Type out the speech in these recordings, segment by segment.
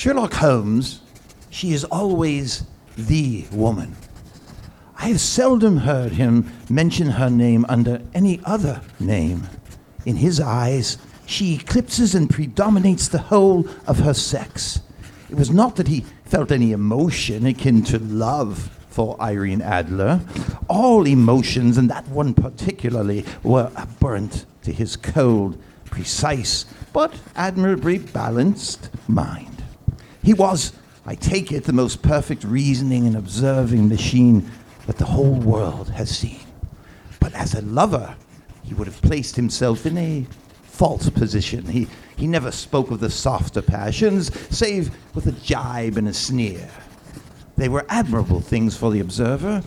Sherlock Holmes, she is always the woman. I have seldom heard him mention her name under any other name. In his eyes, she eclipses and predominates the whole of her sex. It was not that he felt any emotion akin to love for Irene Adler. All emotions, and that one particularly, were abhorrent to his cold, precise, but admirably balanced mind. He was, I take it, the most perfect reasoning and observing machine that the whole world has seen. But as a lover, he would have placed himself in a false position. He, he never spoke of the softer passions, save with a jibe and a sneer. They were admirable things for the observer,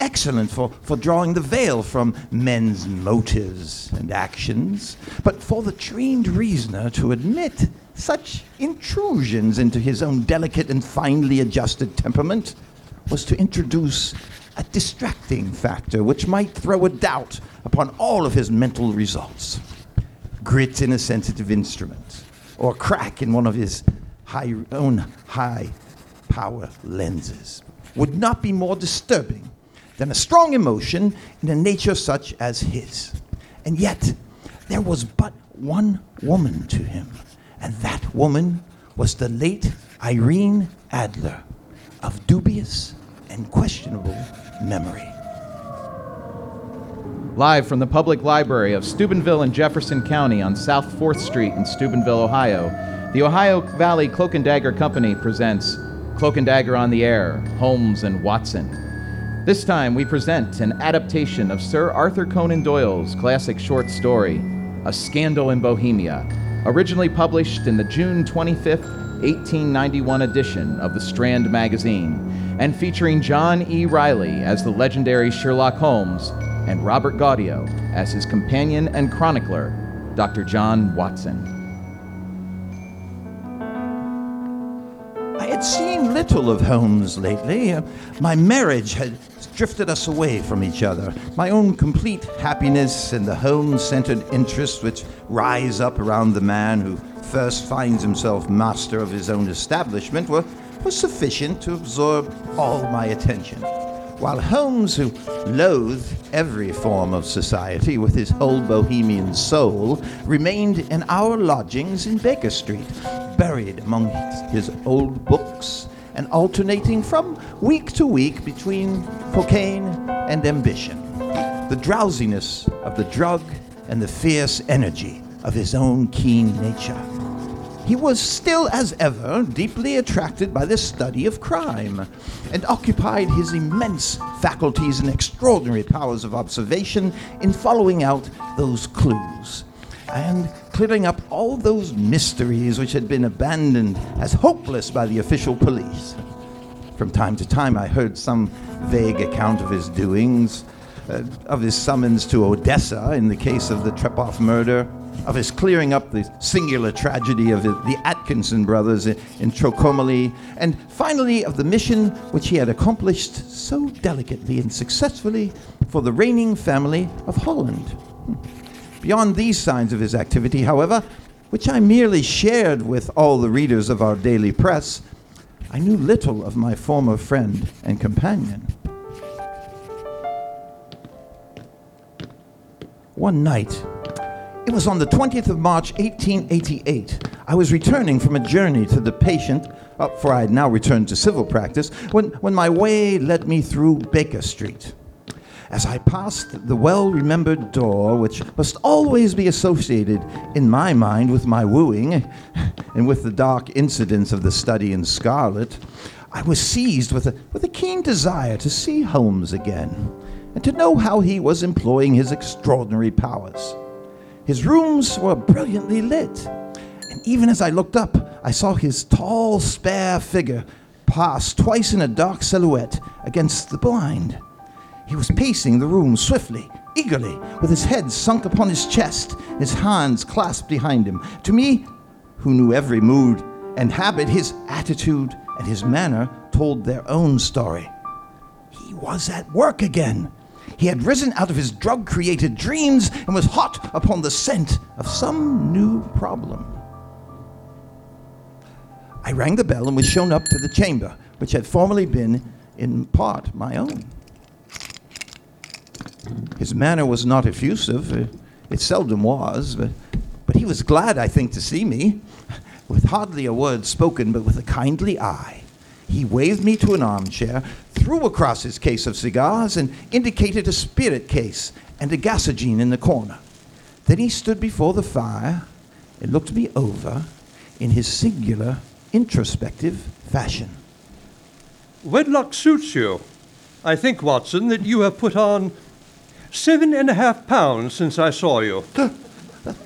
excellent for, for drawing the veil from men's motives and actions. But for the trained reasoner to admit such intrusions into his own delicate and finely adjusted temperament was to introduce a distracting factor which might throw a doubt upon all of his mental results. Grit in a sensitive instrument, or crack in one of his high, own high power lenses would not be more disturbing than a strong emotion in a nature such as his. And yet, there was but one woman to him, and that woman was the late Irene Adler of dubious and questionable memory. Live from the Public Library of Steubenville and Jefferson County on South 4th Street in Steubenville, Ohio, the Ohio Valley Cloak and Dagger Company presents Cloak and Dagger on the Air, Holmes and Watson. This time we present an adaptation of Sir Arthur Conan Doyle's classic short story, A Scandal in Bohemia, originally published in the June 25th, 1891 edition of the Strand magazine, and featuring John E. Riley as the legendary Sherlock Holmes and Robert Gaudio as his companion and chronicler, Dr. John Watson. I had seen little of Holmes lately. My marriage had drifted us away from each other. My own complete happiness and the home centered interests which rise up around the man who first finds himself master of his own establishment were, were sufficient to absorb all my attention. While Holmes, who loathed every form of society with his whole bohemian soul, remained in our lodgings in Baker Street, buried among his old books and alternating from week to week between cocaine and ambition, the drowsiness of the drug and the fierce energy of his own keen nature. He was still, as ever, deeply attracted by the study of crime, and occupied his immense faculties and extraordinary powers of observation in following out those clues and clearing up all those mysteries which had been abandoned as hopeless by the official police. From time to time, I heard some vague account of his doings, uh, of his summons to Odessa in the case of the Trepoff murder, of his clearing up the singular tragedy of the, Atkinson brothers in, in and finally of the mission which he had accomplished so delicately and successfully for the reigning family of Holland. Beyond these signs of his activity, however, which I merely shared with all the readers of our daily press, I knew little of my former friend and companion. One night, it was on the 20th of March, 1888. I was returning from a journey to the patient, uh, for I had now returned to civil practice, when, when my way led me through Baker Street. As I passed the well remembered door, which must always be associated in my mind with my wooing and with the dark incidents of the study in scarlet, I was seized with a, with a keen desire to see Holmes again and to know how he was employing his extraordinary powers. His rooms were brilliantly lit, and even as I looked up, I saw his tall, spare figure pass twice in a dark silhouette against the blind. He was pacing the room swiftly, eagerly, with his head sunk upon his chest, his hands clasped behind him. To me, who knew every mood and habit, his attitude and his manner told their own story. He was at work again. He had risen out of his drug created dreams and was hot upon the scent of some new problem. I rang the bell and was shown up to the chamber, which had formerly been, in part, my own. His manner was not effusive. It seldom was, but, but he was glad, I think, to see me. With hardly a word spoken, but with a kindly eye, he waved me to an armchair, threw across his case of cigars, and indicated a spirit case and a gasogene in the corner. Then he stood before the fire and looked me over in his singular, introspective fashion. Wedlock suits you. I think, Watson, that you have put on seven and a half pounds since I saw you.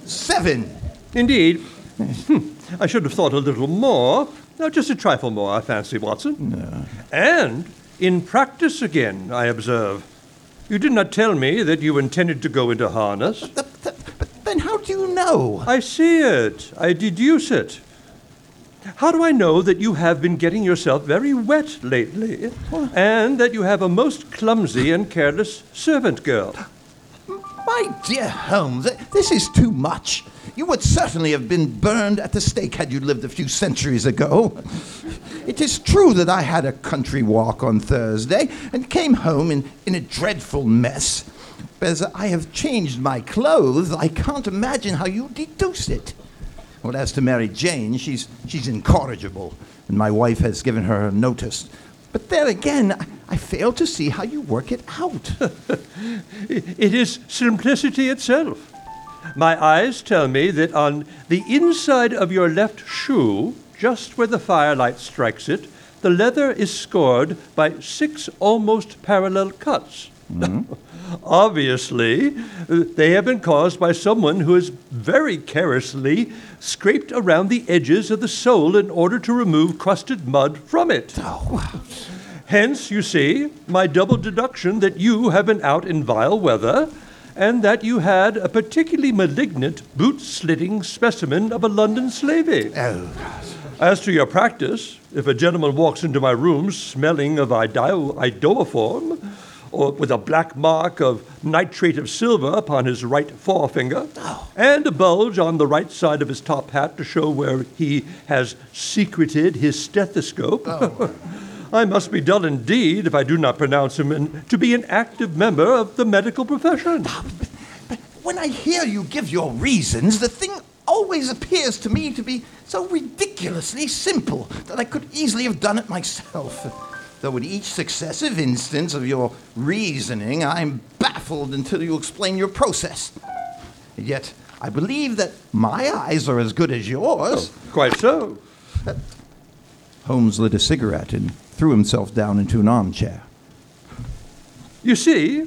Seven! Indeed. Hmm, I should have thought a little more. No, just a trifle more, I fancy, Watson. And in practice again, I observe. You did not tell me that you intended to go into harness. Th- th- But then how do you know? I see it. I deduce it. How do I know that you have been getting yourself very wet lately, and that you have a most clumsy and careless servant girl? My dear Holmes, this is too much. You would certainly have been burned at the stake had you lived a few centuries ago. It is true that I had a country walk on Thursday and came home in, in a dreadful mess. But as I have changed my clothes, I can't imagine how you deduce it. Well, as to Mary Jane, she's, she's incorrigible, and my wife has given her notice. But there again, I, I fail to see how you work it out. It is simplicity itself. My eyes tell me that on the inside of your left shoe, just where the firelight strikes it, the leather is scored by six almost parallel cuts. Mm-hmm. Obviously, they have been caused by someone who has very carelessly scraped around the edges of the sole in order to remove crusted mud from it. Oh. Hence, you see, my double deduction that you have been out in vile weather, and that you had a particularly malignant boot slitting specimen of a London slavey. oh, As to your practice, if a gentleman walks into my room smelling of iodoform, or with a black mark of nitrate of silver upon his right forefinger, oh. and a bulge on the right side of his top hat to show where he has secreted his stethoscope, oh. I must be dull indeed if I do not pronounce him in, to be an active member of the medical profession. But when I hear you give your reasons, the thing always appears to me to be so ridiculously simple that I could easily have done it myself. Though in each successive instance of your reasoning, I'm baffled until you explain your process. And yet, I believe that my eyes are as good as yours. Oh, quite so. Holmes lit a cigarette and threw himself down into an armchair. You see,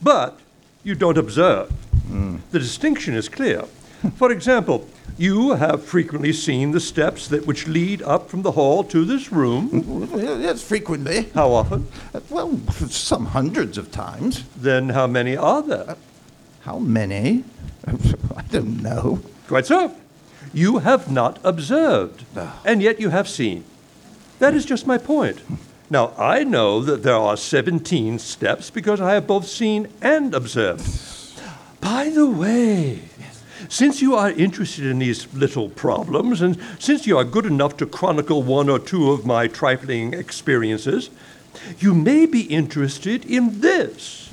but you don't observe. Hmm. The distinction is clear. For example, you have frequently seen the steps that which lead up from the hall to this room. Mm, yes, frequently. How often? Uh, well, some hundreds of times. Then how many are there? Uh, how many? I don't know. Quite so. You have not observed, ah. and yet you have seen. That is just my point. Now, I know that there are 17 steps because I have both seen and observed. By the way, since you are interested in these little problems, and since you are good enough to chronicle one or two of my trifling experiences, you may be interested in this.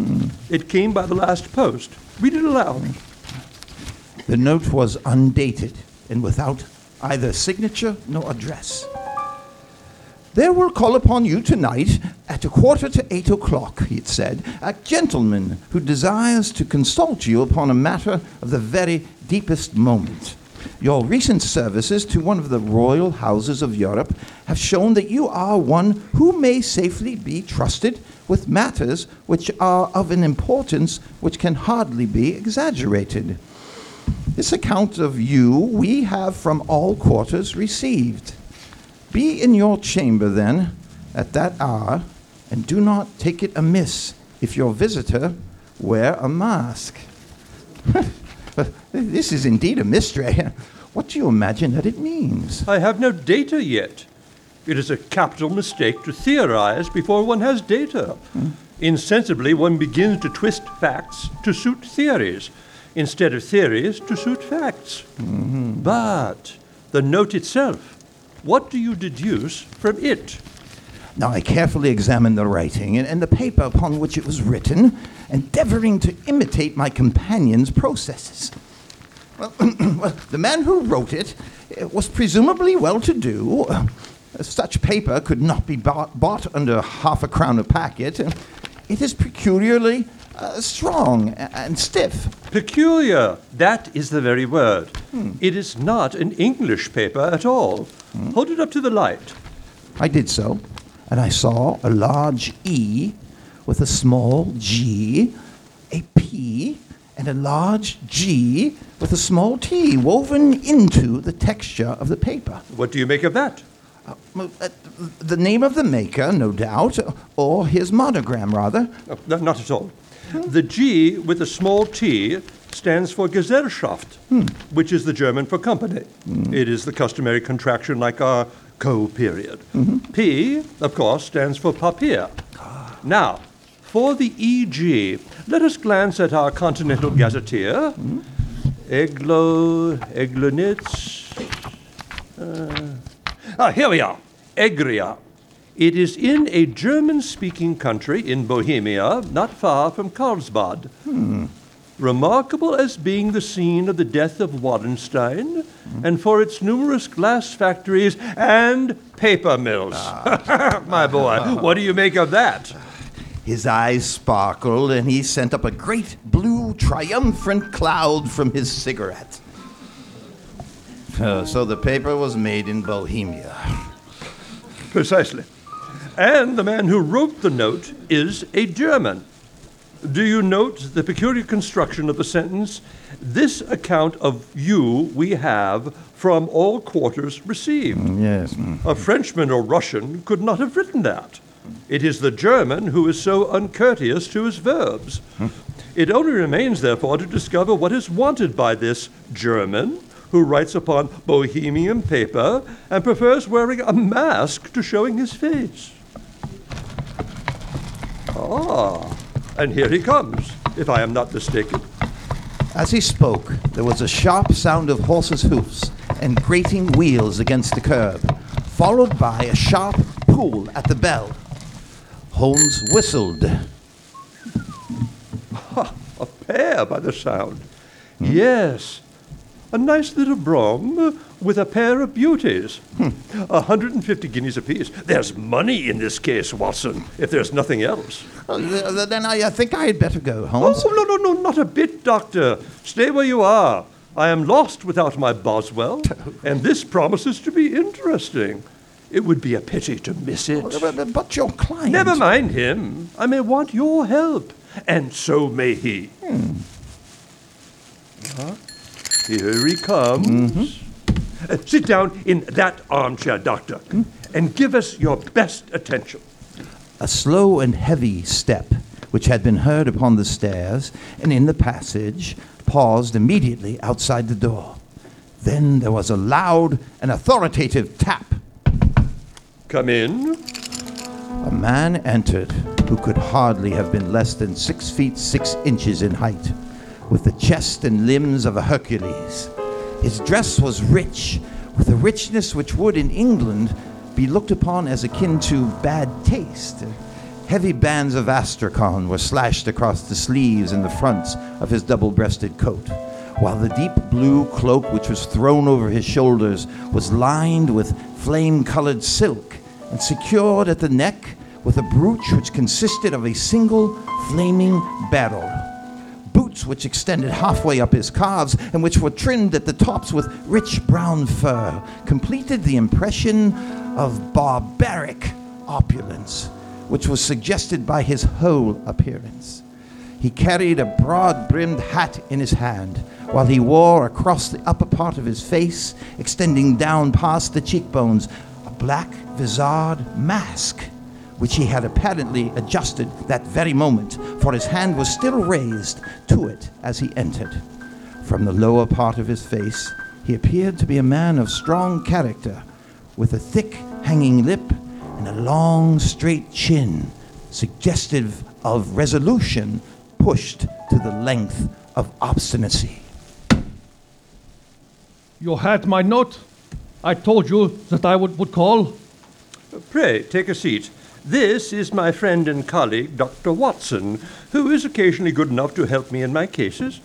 It came by the last post. Read it aloud. The note was undated and without either signature nor address. There will call upon you tonight at a quarter to eight o'clock, he had said, a gentleman who desires to consult you upon a matter of the very deepest moment. Your recent services to one of the royal houses of Europe have shown that you are one who may safely be trusted with matters which are of an importance which can hardly be exaggerated. This account of you we have from all quarters received. Be in your chamber then at that hour, and do not take it amiss if your visitor wear a mask. this is indeed a mystery. What do you imagine that it means? I have no data yet. It is a capital mistake to theorize before one has data. Hmm. Insensibly, one begins to twist facts to suit theories, instead of theories to suit facts. Mm-hmm. But the note itself, what do you deduce from it? Now I carefully examined the writing and, and the paper upon which it was written, endeavoring to imitate my companion's processes. Well, the man who wrote it uh, was presumably well to do. Such paper could not be bought, bought under half a crown a packet. It is peculiarly uh, strong and stiff. Peculiar. That is the very word. It is not an English paper at all. Hold it up to the light. I did so, and I saw a large E with a small g, a P, and a large G with a small t woven into the texture of the paper. What do you make of that? Uh, The name of the maker, no doubt, or his monogram, rather. No, not at all. Hm. The G with a small t stands for Gesellschaft, hmm. which is the German for company. Hmm. It is the customary contraction like our co period. Mm-hmm. P, of course, stands for Papier. Ah. Now, for the EG, let us glance at our Continental hmm. Gazetteer. Eglo, Eglonitz. Uh, ah, here we are. Egria. It is in a German speaking country in Bohemia, not far from Karlsbad. Remarkable as being the scene of the death of Wallenstein, and for its numerous glass factories and paper mills. My boy, what do you make of that? His eyes sparkled, and he sent up a great blue triumphant cloud from his cigarette. Uh, so the paper was made in Bohemia. Precisely. And the man who wrote the note is a German. Do you note the peculiar construction of the sentence? This account of you we have from all quarters received. Yes. mm. A Frenchman or Russian could not have written that. It is the German who is so uncourteous to his verbs. It only remains, therefore, to discover what is wanted by this German who writes upon Bohemian paper and prefers wearing a mask to showing his face. Ah, and here he comes, if I am not mistaken. As he spoke, there was a sharp sound of horses' hoofs and grating wheels against the curb, followed by a sharp pull at the bell. Holmes whistled. A pair by the sound. Yes, a nice little brougham with a pair of beauties. A hundred and fifty guineas apiece. There's money in this case, Watson, if there's nothing else. Uh, th- th- then I, I think I had better go, Holmes. Oh, no, no, no, not a bit, Doctor. Stay where you are. I am lost without my Boswell, and this promises to be interesting. It would be a pity to miss it. But, but- your client. Never mind him. I may want your help, and so may he. Huh? Here he comes. Uh, sit down in that armchair, Doctor, and give us your best attention. A slow and heavy step, which had been heard upon the stairs and in the passage, paused immediately outside the door. Then there was a loud and authoritative tap. Come in. A man entered who could hardly have been less than six feet six inches in height, with the chest and limbs of a Hercules. His dress was rich, with a richness which would in England be looked upon as akin to bad taste. Heavy bands of astrakhan were slashed across the sleeves and the fronts of his double breasted coat, while the deep blue cloak which was thrown over his shoulders was lined with flame colored silk and secured at the neck with a brooch which consisted of a single flaming beryl. Which extended halfway up his calves and which were trimmed at the tops with rich brown fur completed the impression of barbaric opulence, which was suggested by his whole appearance. He carried a broad brimmed hat in his hand, while he wore across the upper part of his face, extending down past the cheekbones, a black vizard mask, which he had apparently adjusted that very moment, for his hand was still raised to it as he entered. From the lower part of his face, he appeared to be a man of strong character, with a thick hanging lip and a long straight chin, suggestive of resolution pushed to the length of obstinacy. You had my note? I told you that I would, would call. Pray, take a seat. This is my friend and colleague, Dr. Watson, who is occasionally good enough to help me in my cases.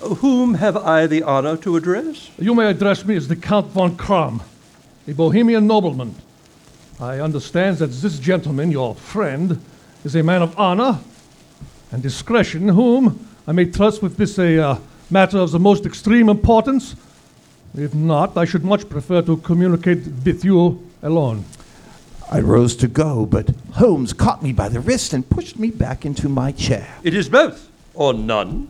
Whom have I the honor to address? You may address me as the Count von Kram, a Bohemian nobleman. I understand that this gentleman, your friend, is a man of honor and discretion, whom I may trust with this a uh, matter of the most extreme importance. If not, I should much prefer to communicate with you alone. I rose to go, but Holmes caught me by the wrist and pushed me back into my chair. It is both, or none.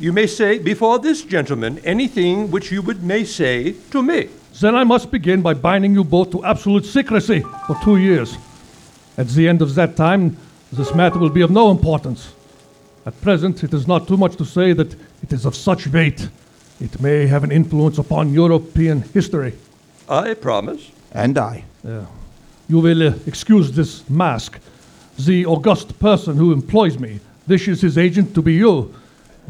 You may say before this gentleman anything which you would may say to me. Then I must begin by binding you both to absolute secrecy for two years. At the end of that time, this matter will be of no importance. At present, it is not too much to say that it is of such weight. It may have an influence upon European history. I promise. And I. Yeah. You will uh, excuse this mask. The august person who employs me wishes his agent to be you,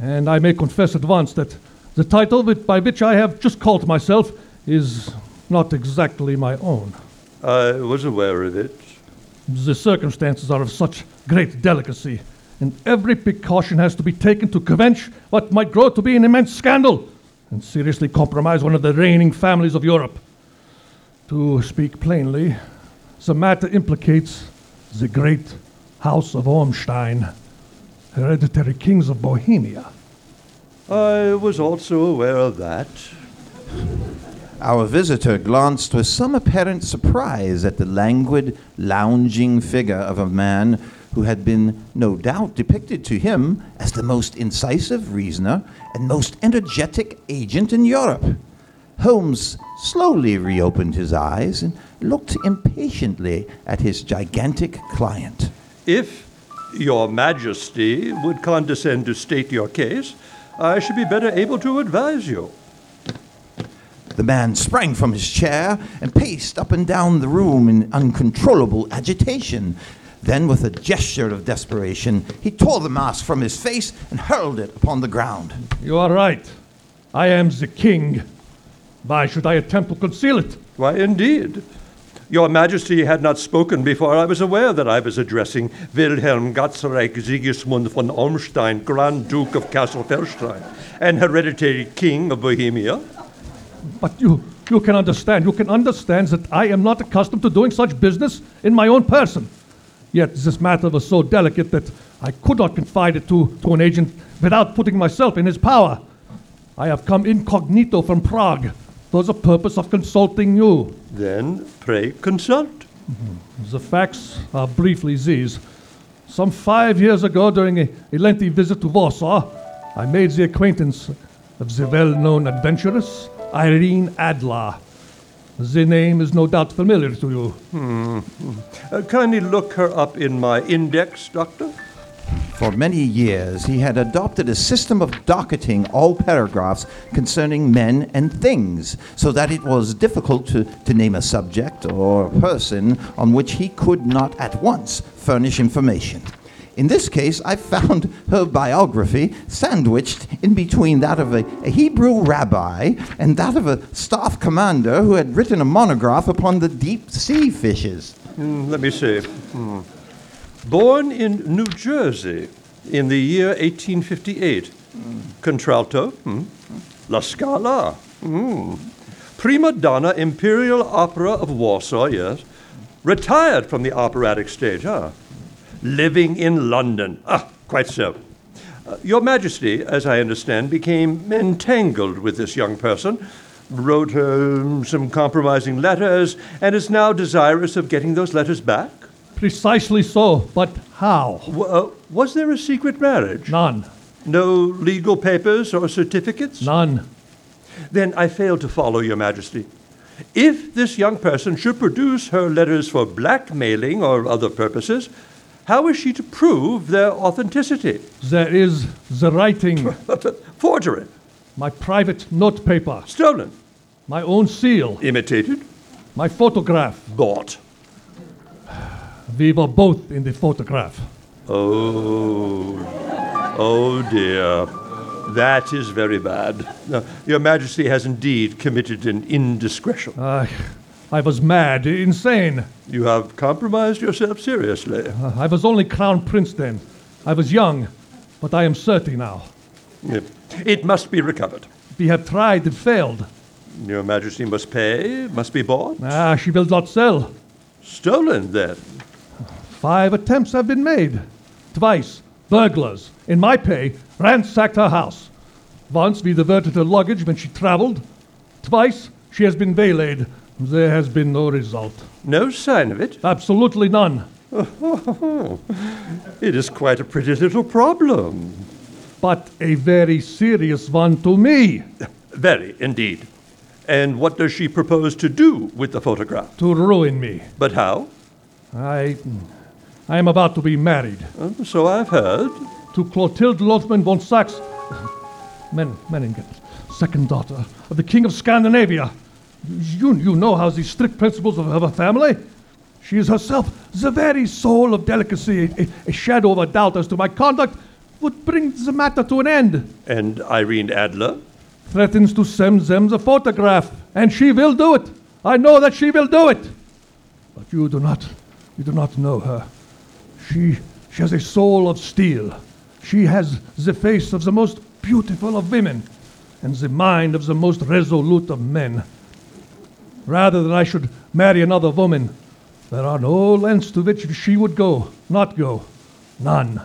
and I may confess at once that the title by which I have just called myself is not exactly my own. I was aware of it. The circumstances are of such great delicacy, and every precaution has to be taken to quench what might grow to be an immense scandal and seriously compromise one of the reigning families of Europe. To speak plainly, the matter implicates the great House of Ormstein, hereditary kings of Bohemia. I was also aware of that. Our visitor glanced with some apparent surprise at the languid, lounging figure of a man who had been, no doubt, depicted to him as the most incisive reasoner and most energetic agent in Europe. Holmes slowly reopened his eyes and looked impatiently at his gigantic client. If your majesty would condescend to state your case, I should be better able to advise you. The man sprang from his chair and paced up and down the room in uncontrollable agitation. Then, with a gesture of desperation, he tore the mask from his face and hurled it upon the ground. You are right. I am the king. Why should I attempt to conceal it? Why, indeed. Your Majesty had not spoken before I was aware that I was addressing Wilhelm Gottsreich Sigismund von Ormstein, Grand Duke of Cassel-Felstein, and hereditary King of Bohemia. But you, you can understand, you can understand that I am not accustomed to doing such business in my own person. Yet this matter was so delicate that I could not confide it to, to an agent without putting myself in his power. I have come incognito from Prague for the purpose of consulting you. Then, pray consult. The facts are briefly these. Some five years ago, during a, a lengthy visit to Warsaw, I made the acquaintance of the well known adventuress Irene Adler. The name is no doubt familiar to you. Uh, kindly look her up in my index, Doctor. For many years, he had adopted a system of docketing all paragraphs concerning men and things, so that it was difficult to, to name a subject or a person on which he could not at once furnish information. In this case, I found her biography sandwiched in between that of a, a Hebrew rabbi and that of a staff commander who had written a monograph upon the deep sea fishes. Hmm, let me see. Hmm. Born in New Jersey in the year 1858. Contralto. Hmm. La Scala. Hmm. Prima donna, Imperial Opera of Warsaw, yes. Retired from the operatic stage, huh? Living in London. Ah, quite so. Uh, Your Majesty, as I understand, became entangled with this young person, wrote her some compromising letters, and is now desirous of getting those letters back? Precisely so, but how? W- uh, was there a secret marriage? None. No legal papers or certificates? None. Then I fail to follow, Your Majesty. If this young person should produce her letters for blackmailing or other purposes, how is she to prove their authenticity? There is the writing, Forgery, my private notepaper, stolen, my own seal, imitated, my photograph. bought. We were both in the photograph. Oh, oh dear. That is very bad. Your Majesty has indeed committed an indiscretion. I, I was mad, insane. You have compromised yourself seriously. Uh, I was only crown prince then. I was young, but I am 30 now. It must be recovered. We have tried and failed. Your Majesty must pay, must be bought. Ah, she will not sell. Stolen, then. Five attempts have been made. Twice, burglars, in my pay, ransacked her house. Once we diverted her luggage when she traveled. Twice, she has been waylaid. There has been no result. No sign of it. Absolutely none. It is quite a pretty little problem. But a very serious one to me. Very, indeed. And what does she propose to do with the photograph? To ruin me. But how? I. I am about to be married Uh, So I've heard. to Clotilde Lothman von Saxe. Men, Meningen, second daughter of the King of Scandinavia. You, you know how the strict principles of, of a family. She is herself the very soul of delicacy. A, a shadow of a doubt as to my conduct would bring the matter to an end. And Irene Adler? Threatens to send them the photograph, and she will do it. I know that she will do it. But you do not, you do not know her. She, she has a soul of steel. She has the face of the most beautiful of women, and the mind of the most resolute of men. Rather than I should marry another woman, there are no lengths to which she would go, not go, none.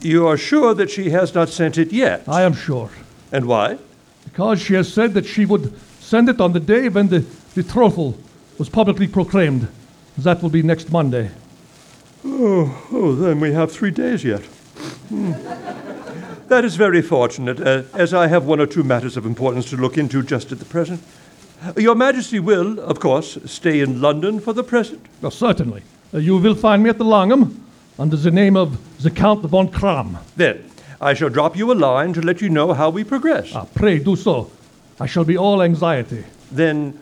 You are sure that she has not sent it yet? I am sure. And why? Because she has said that she would send it on the day when the betrothal was publicly proclaimed. That will be next Monday. Oh, then we have three days yet. Hmm. That is very fortunate, uh, as I have one or two matters of importance to look into just at the present. Your Majesty will, of course, stay in London for the present. Well, certainly. Uh, you will find me at the Langham under the name of the Count von Kram. Then, I shall drop you a line to let you know how we progress. Ah, pray do so. I shall be all anxiety. Then,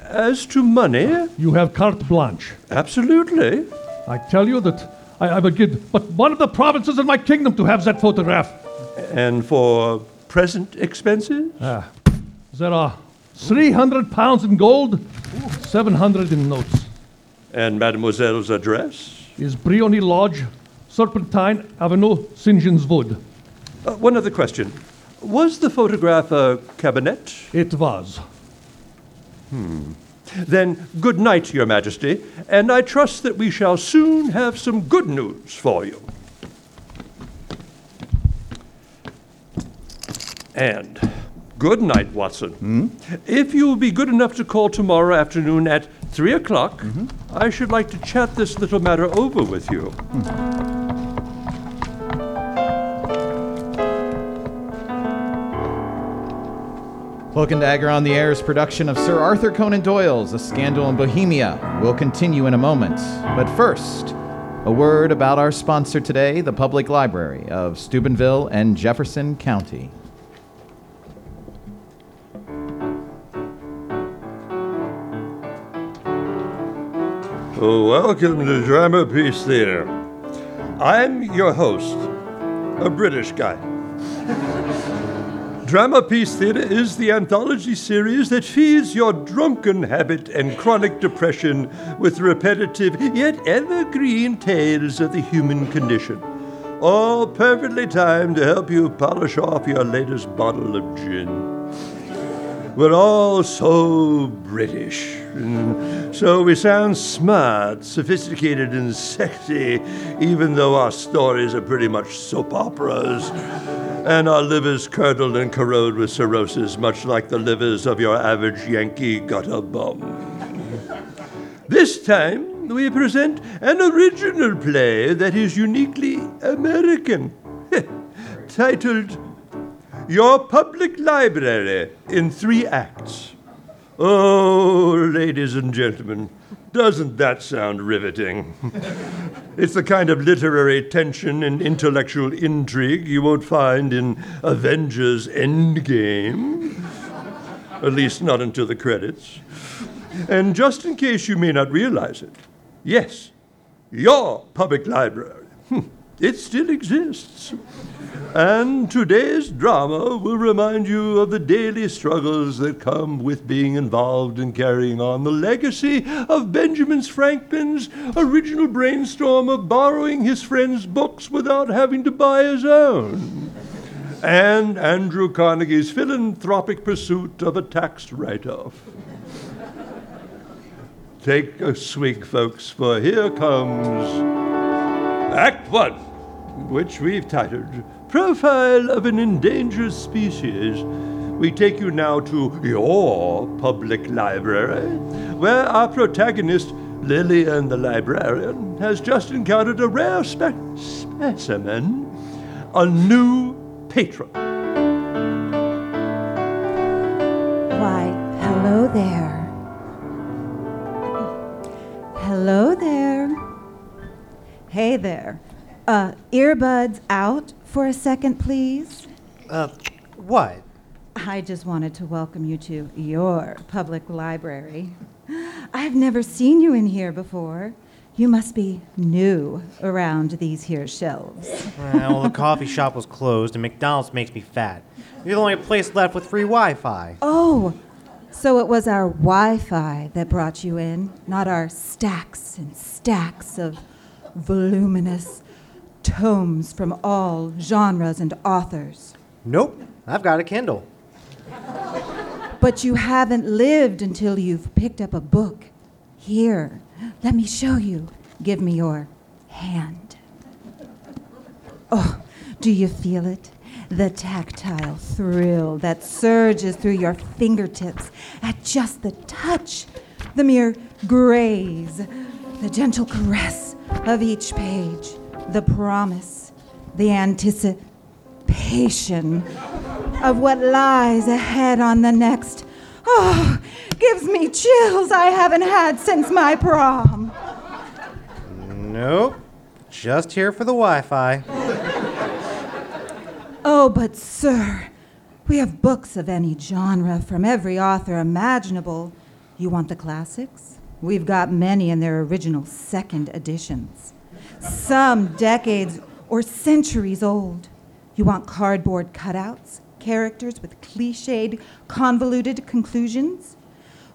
as to money, You have carte blanche. absolutely. I tell you that I, I would give but one of the provinces in my kingdom to have that photograph. And for present expenses? Ah, there are 300 pounds in gold, 700 in notes. And Mademoiselle's address? Is Briony Lodge, Serpentine Avenue, St. John's Wood. Uh, one other question. Was the photograph a cabinet? It was. Then good night, Your Majesty, and I trust that we shall soon have some good news for you. And good night, Watson. Hmm? If you will be good enough to call tomorrow afternoon at 3 o'clock, mm-hmm. I should like to chat this little matter over with you. Hmm. Cloak and Dagger on the Air's production of Sir Arthur Conan Doyle's A Scandal in Bohemia We'll continue in a moment. But first, a word about our sponsor today, the Public Library of Steubenville and Jefferson County. Oh, welcome to Drama Piece Theater. I'm your host, a British guy. Drama Piece Theater is the anthology series that feeds your drunken habit and chronic depression with repetitive yet evergreen tales of the human condition. All perfectly timed to help you polish off your latest bottle of gin. We're all so British. So we sound smart, sophisticated, and sexy, even though our stories are pretty much soap operas. And our livers curdled and corrode with cirrhosis, much like the livers of your average Yankee gutter bum. This time, we present an original play that is uniquely American, titled your public library in three acts. Oh, ladies and gentlemen, doesn't that sound riveting? it's the kind of literary tension and intellectual intrigue you won't find in Avengers Endgame. At least not until the credits. And just in case you may not realize it, yes, your public library. It still exists. And today's drama will remind you of the daily struggles that come with being involved in carrying on the legacy of Benjamin Franklin's original brainstorm of borrowing his friends' books without having to buy his own. And Andrew Carnegie's philanthropic pursuit of a tax write off. Take a swig, folks, for here comes Act One, which we've titled Profile of an Endangered Species. We take you now to your public library, where our protagonist, Lillian the librarian, has just encountered a rare spe- specimen, a new patron. Why, hello there. Hello there. Hey there. Uh, earbuds out for a second, please. Uh, what? I just wanted to welcome you to your public library. I've never seen you in here before. You must be new around these here shelves. well, the coffee shop was closed and McDonald's makes me fat. You're the only place left with free Wi Fi. Oh, so it was our Wi Fi that brought you in, not our stacks and stacks of voluminous tomes from all genres and authors. Nope, I've got a Kindle. But you haven't lived until you've picked up a book. Here, let me show you. Give me your hand. Oh, do you feel it? The tactile thrill that surges through your fingertips at just the touch, the mere graze, the gentle caress of each page, the promise, the anticipation of what lies ahead on the next. Oh, gives me chills I haven't had since my prom. Nope, just here for the Wi Fi. Oh, but sir, we have books of any genre from every author imaginable. You want the classics? We've got many in their original second editions. Some decades or centuries old. You want cardboard cutouts, characters with cliched, convoluted conclusions?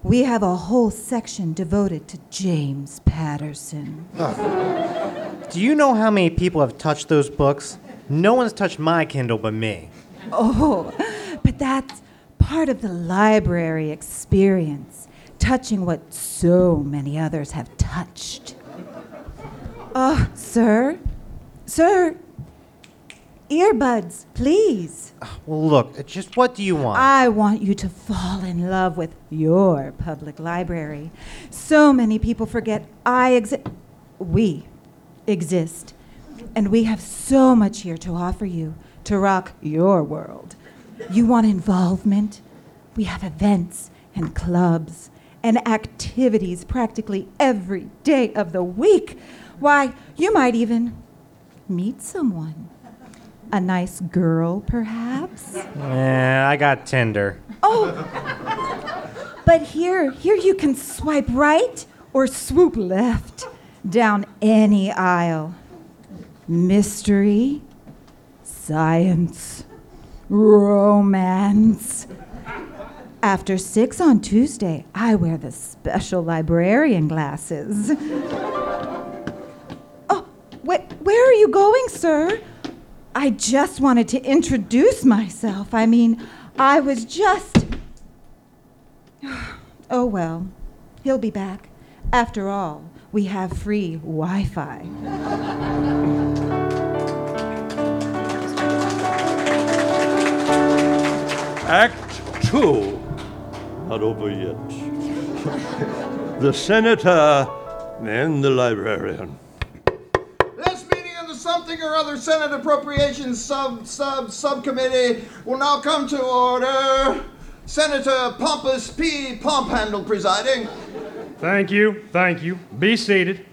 We have a whole section devoted to James Patterson. Do you know how many people have touched those books? No one's touched my Kindle but me. Oh, but that's part of the library experience, touching what so many others have touched. Oh, sir, sir, earbuds, please. Well, look, just what do you want? I want you to fall in love with your public library. So many people forget I exist. We exist. And we have so much here to offer you to rock your world. You want involvement? We have events and clubs and activities practically every day of the week. Why, you might even meet someone. A nice girl, perhaps? Eh, I got Tinder. Oh! But here, here you can swipe right or swoop left down any aisle. Mystery, science, romance. After six on Tuesday, I wear the special librarian glasses. Wh- where are you going, sir? I just wanted to introduce myself. I mean, I was just. Oh well, he'll be back. After all, we have free Wi Fi. Act Two. Not over yet. the senator and the librarian. Something or other Senate Appropriations Sub Sub Subcommittee will now come to order. Senator Pompous P. Pomphandle presiding. Thank you, thank you. Be seated.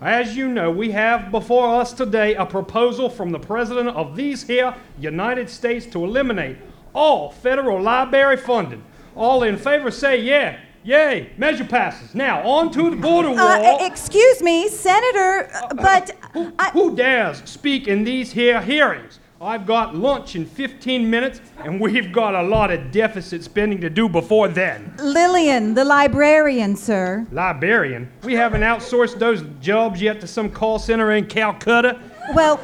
As you know, we have before us today a proposal from the President of these here United States to eliminate all federal library funding. All in favor say yeah. Yay, measure passes. Now, on to the border wall. Uh, e- excuse me, Senator, uh, but I, Who dares speak in these here hearings? I've got lunch in 15 minutes, and we've got a lot of deficit spending to do before then. Lillian, the librarian, sir. Librarian, we haven't outsourced those jobs yet to some call center in Calcutta. Well,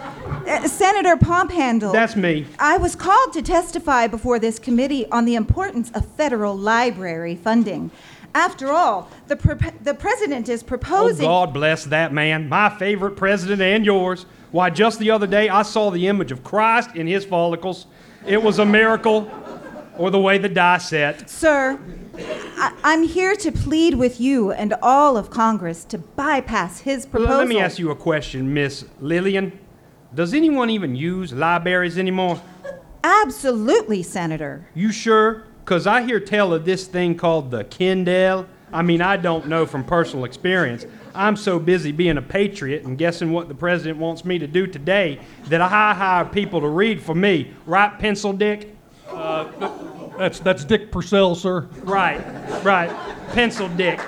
uh, Senator Pomphandle. That's me. I was called to testify before this committee on the importance of federal library funding. After all, the, pro- the president is proposing. Oh. God bless that man, my favorite president and yours. Why, just the other day, I saw the image of Christ in his follicles. It was a miracle, or the way the die set. Sir, I- I'm here to plead with you and all of Congress to bypass his proposal. Let me ask you a question, Miss Lillian. Does anyone even use libraries anymore? Absolutely, Senator. You sure? Because I hear tell of this thing called the Kindle. I mean, I don't know from personal experience. I'm so busy being a patriot and guessing what the president wants me to do today that I hire people to read for me. Right, Pencil Dick? Uh, that's, that's Dick Purcell, sir. Right, right. Pencil Dick.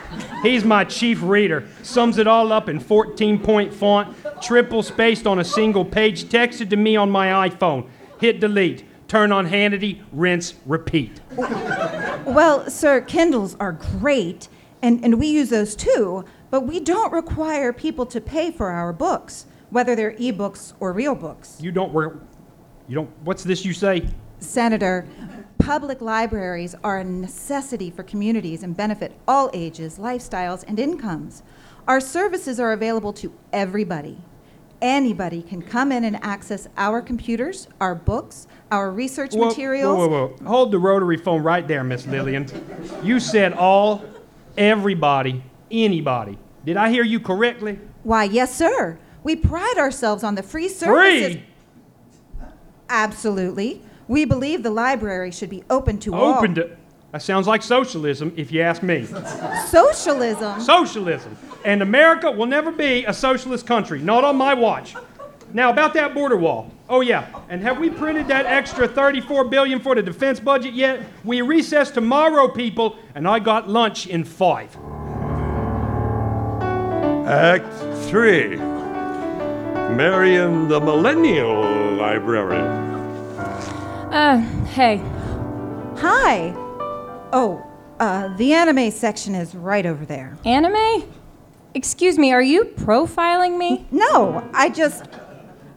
He's my chief reader. Sums it all up in 14 point font, triple spaced on a single page, texted to me on my iPhone. Hit delete. Turn on Hannity, rinse, repeat. Well, sir, Kindles are great, and, and we use those too, but we don't require people to pay for our books, whether they're ebooks or real books. You don't work. You don't. What's this you say? Senator, public libraries are a necessity for communities and benefit all ages, lifestyles, and incomes. Our services are available to everybody. Anybody can come in and access our computers, our books, our research Whoa, materials. Whoa, whoa, whoa. Hold the rotary phone right there, Miss Lillian. You said all, everybody, anybody. Did I hear you correctly? Why, yes, sir. We pride ourselves on the free services. Free. Absolutely. We believe the library should be open to all. Open to. That sounds like socialism, if you ask me. Socialism. Socialism. And America will never be a socialist country, not on my watch. Now, about that border wall. Oh, yeah. And have we printed that extra 34 billion for the defense budget yet? We recess tomorrow, people, and I got lunch in five. Act 3 Marion the Millennial Librarian. Uh, hey. Hi. Oh, uh, the anime section is right over there. Anime? Excuse me, are you profiling me? No, I just.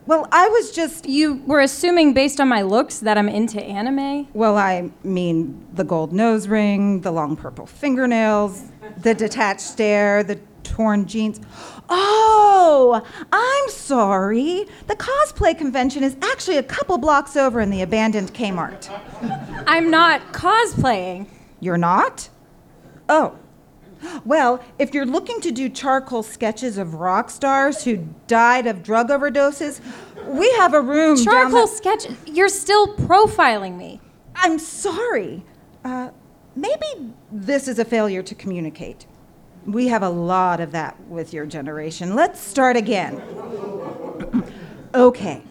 Well, I was just. You were assuming based on my looks that I'm into anime? Well, I mean, the gold nose ring, the long purple fingernails, the detached stare, the torn jeans. Oh, I'm sorry. The cosplay convention is actually a couple blocks over in the abandoned Kmart. I'm not cosplaying. You're not? Oh. Well, if you're looking to do charcoal sketches of rock stars who died of drug overdoses, we have a room. down Charcoal the- sketch. You're still profiling me. I'm sorry. Uh, maybe this is a failure to communicate. We have a lot of that with your generation. Let's start again. okay.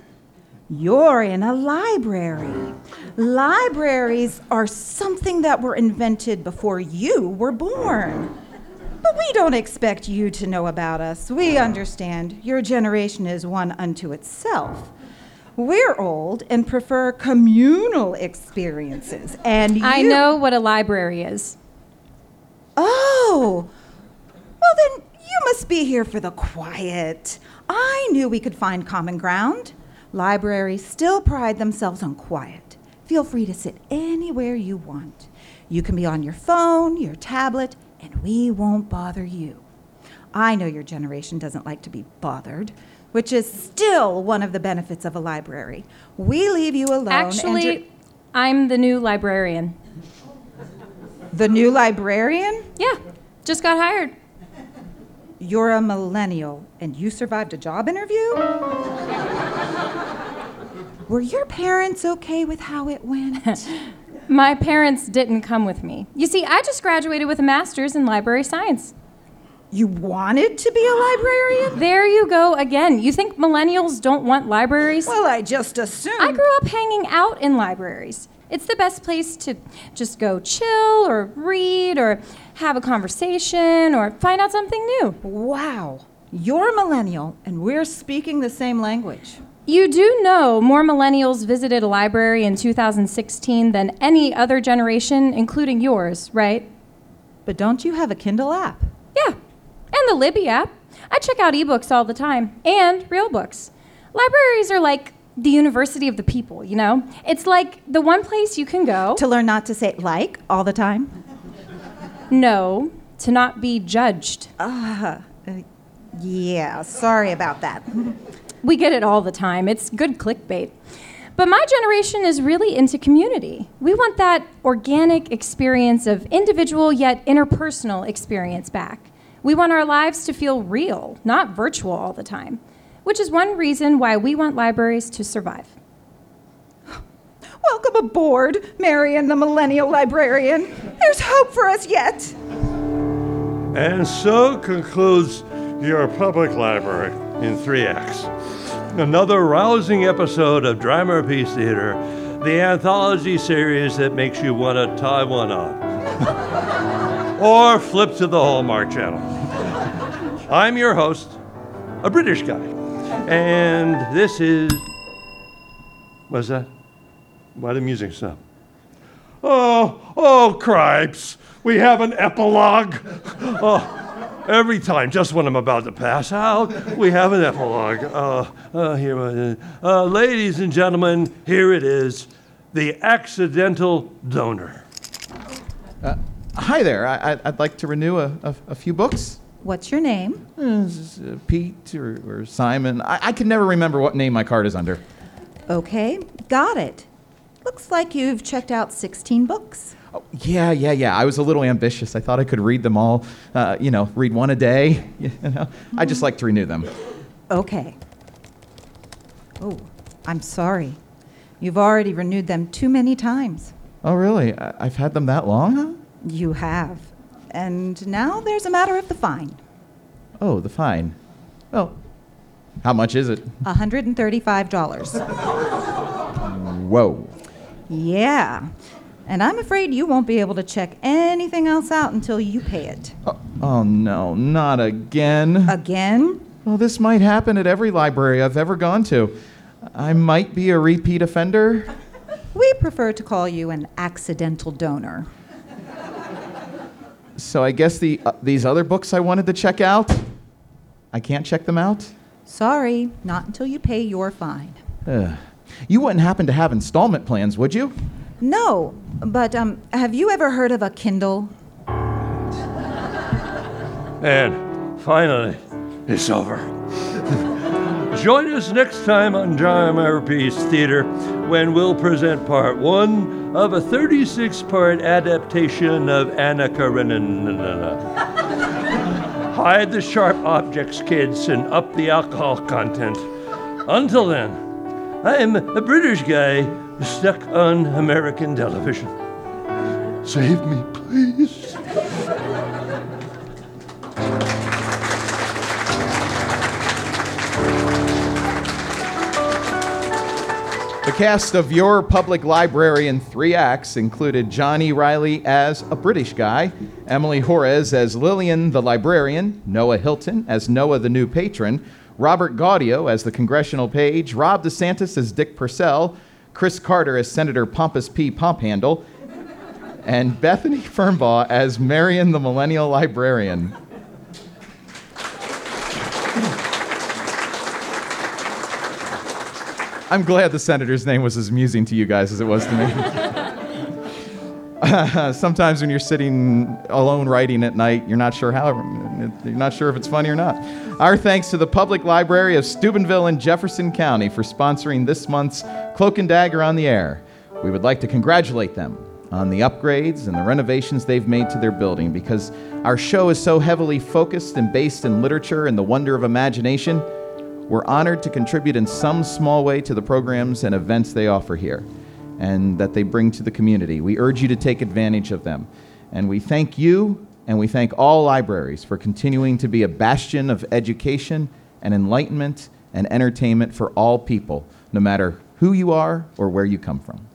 You're in a library. Libraries are something that were invented before you were born. But we don't expect you to know about us. We understand your generation is one unto itself. We're old and prefer communal experiences. And I you- know what a library is. Oh, well, then you must be here for the quiet. I knew we could find common ground. Libraries still pride themselves on quiet. Feel free to sit anywhere you want. You can be on your phone, your tablet, and we won't bother you. I know your generation doesn't like to be bothered, which is still one of the benefits of a library. We leave you alone. Actually, I'm the new librarian. the new librarian? Yeah, just got hired. You're a millennial and you survived a job interview? Were your parents okay with how it went? My parents didn't come with me. You see, I just graduated with a master's in library science. you wanted to be a librarian? There you go again. You think millennials don't want libraries? Well, I just assumed. I grew up hanging out in libraries. It's the best place to just go chill or read or have a conversation, or find out something new. Wow. You're a millennial, and we're speaking the same language. You do know more millennials visited a library in 2016 than any other generation, including yours, right? But don't you have a Kindle app? Yeah, and the Libby app. I check out ebooks all the time, and real books. Libraries are like the university of the people, you know? It's like the one place you can go. To learn not to say like all the time? No, to not be judged. Uh, uh, yeah, sorry about that. We get it all the time. It's good clickbait. But my generation is really into community. We want that organic experience of individual yet interpersonal experience back. We want our lives to feel real, not virtual all the time, which is one reason why we want libraries to survive. Welcome aboard, Marion the Millennial Librarian. There's hope for us yet. And so concludes your public library in three acts. Another rousing episode of Drama Peace Theater, the anthology series that makes you want to tie one on. or flip to the Hallmark Channel. I'm your host, a British guy. And this is. What's that? Why the music stop? Oh, oh, cripes. We have an epilogue. Oh, every time, just when I'm about to pass out, we have an epilogue. Uh, uh, here it is. Uh, ladies and gentlemen, here it is The Accidental Donor. Hi there. I, I- I'd like to renew a, a, a few books. What's your name? Uh, this is, uh, Pete or, or Simon. I, I can never remember what name my card is under. Okay, got it. Looks like you've checked out 16 books. Yeah, yeah, yeah. I was a little ambitious. I thought I could read them all. Uh, you know, read one a day. You know, I just like to renew them. Okay. Oh, I'm sorry. You've already renewed them too many times. Oh, really? I, I've had them that long? Huh? You have. And now there's a matter of the fine Oh, the fine. Well, how much is it? $135. Whoa. Yeah. And I'm afraid you won't be able to check anything else out until you pay it. Oh, oh no, not again. Again? Well, this might happen at every library I've ever gone to. I might be a repeat offender. We prefer to call you an accidental donor. So I guess the uh, these other books I wanted to check out, I can't check them out. Sorry, not until you pay your fine. Ugh. You wouldn't happen to have installment plans, would you? No, but um, have you ever heard of a Kindle? And finally, it's over. Join us next time on Drama Peace Theater when we'll present part one of a 36 part adaptation of Anna Karenina. Hide the sharp objects, kids, and up the alcohol content. Until then, I'm a British guy stuck on American television. Save me, please. The cast of Your Public Library in three acts included Johnny Riley as a British guy, Emily Jorez as Lillian the librarian, Noah Hilton as Noah the new patron, Robert Gaudio as the congressional page, Rob DeSantis as Dick Purcell, Chris Carter as Senator Pompous P. Pomphandle, and Bethany Fernbaugh as Marion the millennial librarian. I'm glad the senator's name was as amusing to you guys as it was to me. Sometimes when you're sitting alone writing at night, you're not sure how you're not sure if it's funny or not. Our thanks to the Public Library of Steubenville and Jefferson County for sponsoring this month's Cloak and Dagger on the Air. We would like to congratulate them on the upgrades and the renovations they've made to their building because our show is so heavily focused and based in literature and the wonder of imagination. We're honored to contribute in some small way to the programs and events they offer here and that they bring to the community. We urge you to take advantage of them. And we thank you and we thank all libraries for continuing to be a bastion of education and enlightenment and entertainment for all people, no matter who you are or where you come from.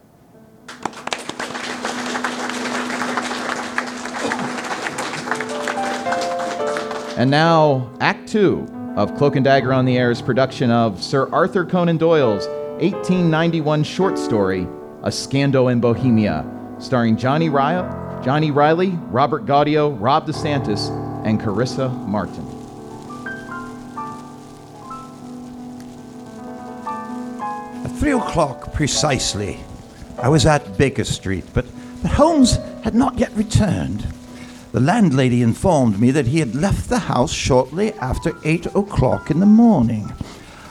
And now, Act Two of Cloak and Dagger on the Air's production of Sir Arthur Conan Doyle's 1891 short story, A Scandal in Bohemia, starring Johnny, Ry- Johnny Riley, Robert Gaudio, Rob DeSantis, and Carissa Martin. At three o'clock precisely, I was at Baker Street, but, but Holmes had not yet returned. The landlady informed me that he had left the house shortly after eight o'clock in the morning.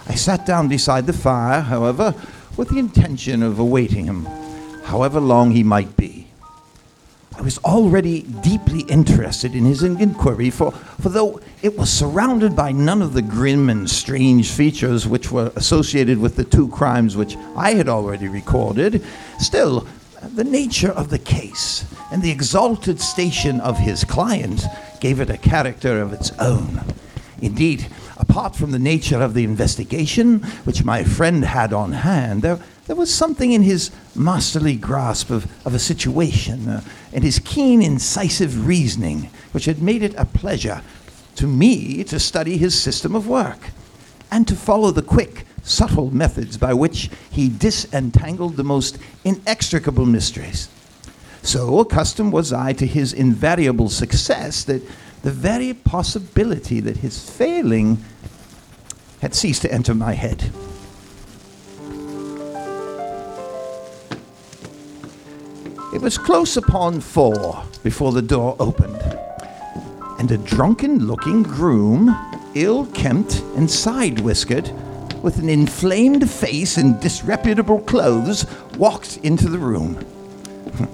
I sat down beside the fire, however, with the intention of awaiting him, however long he might be. I was already deeply interested in his inquiry, for, for though it was surrounded by none of the grim and strange features which were associated with the two crimes which I had already recorded, still, the nature of the case and the exalted station of his client gave it a character of its own. Indeed, apart from the nature of the investigation which my friend had on hand, there, there was something in his masterly grasp of, of a situation uh, and his keen, incisive reasoning which had made it a pleasure to me to study his system of work and to follow the quick, subtle methods by which he disentangled the most inextricable mysteries. So accustomed was I to his invariable success that the very possibility that his failing had ceased to enter my head. It was close upon four before the door opened, and a drunken looking groom, ill kempt and side whiskered, with an inflamed face and disreputable clothes, walked into the room.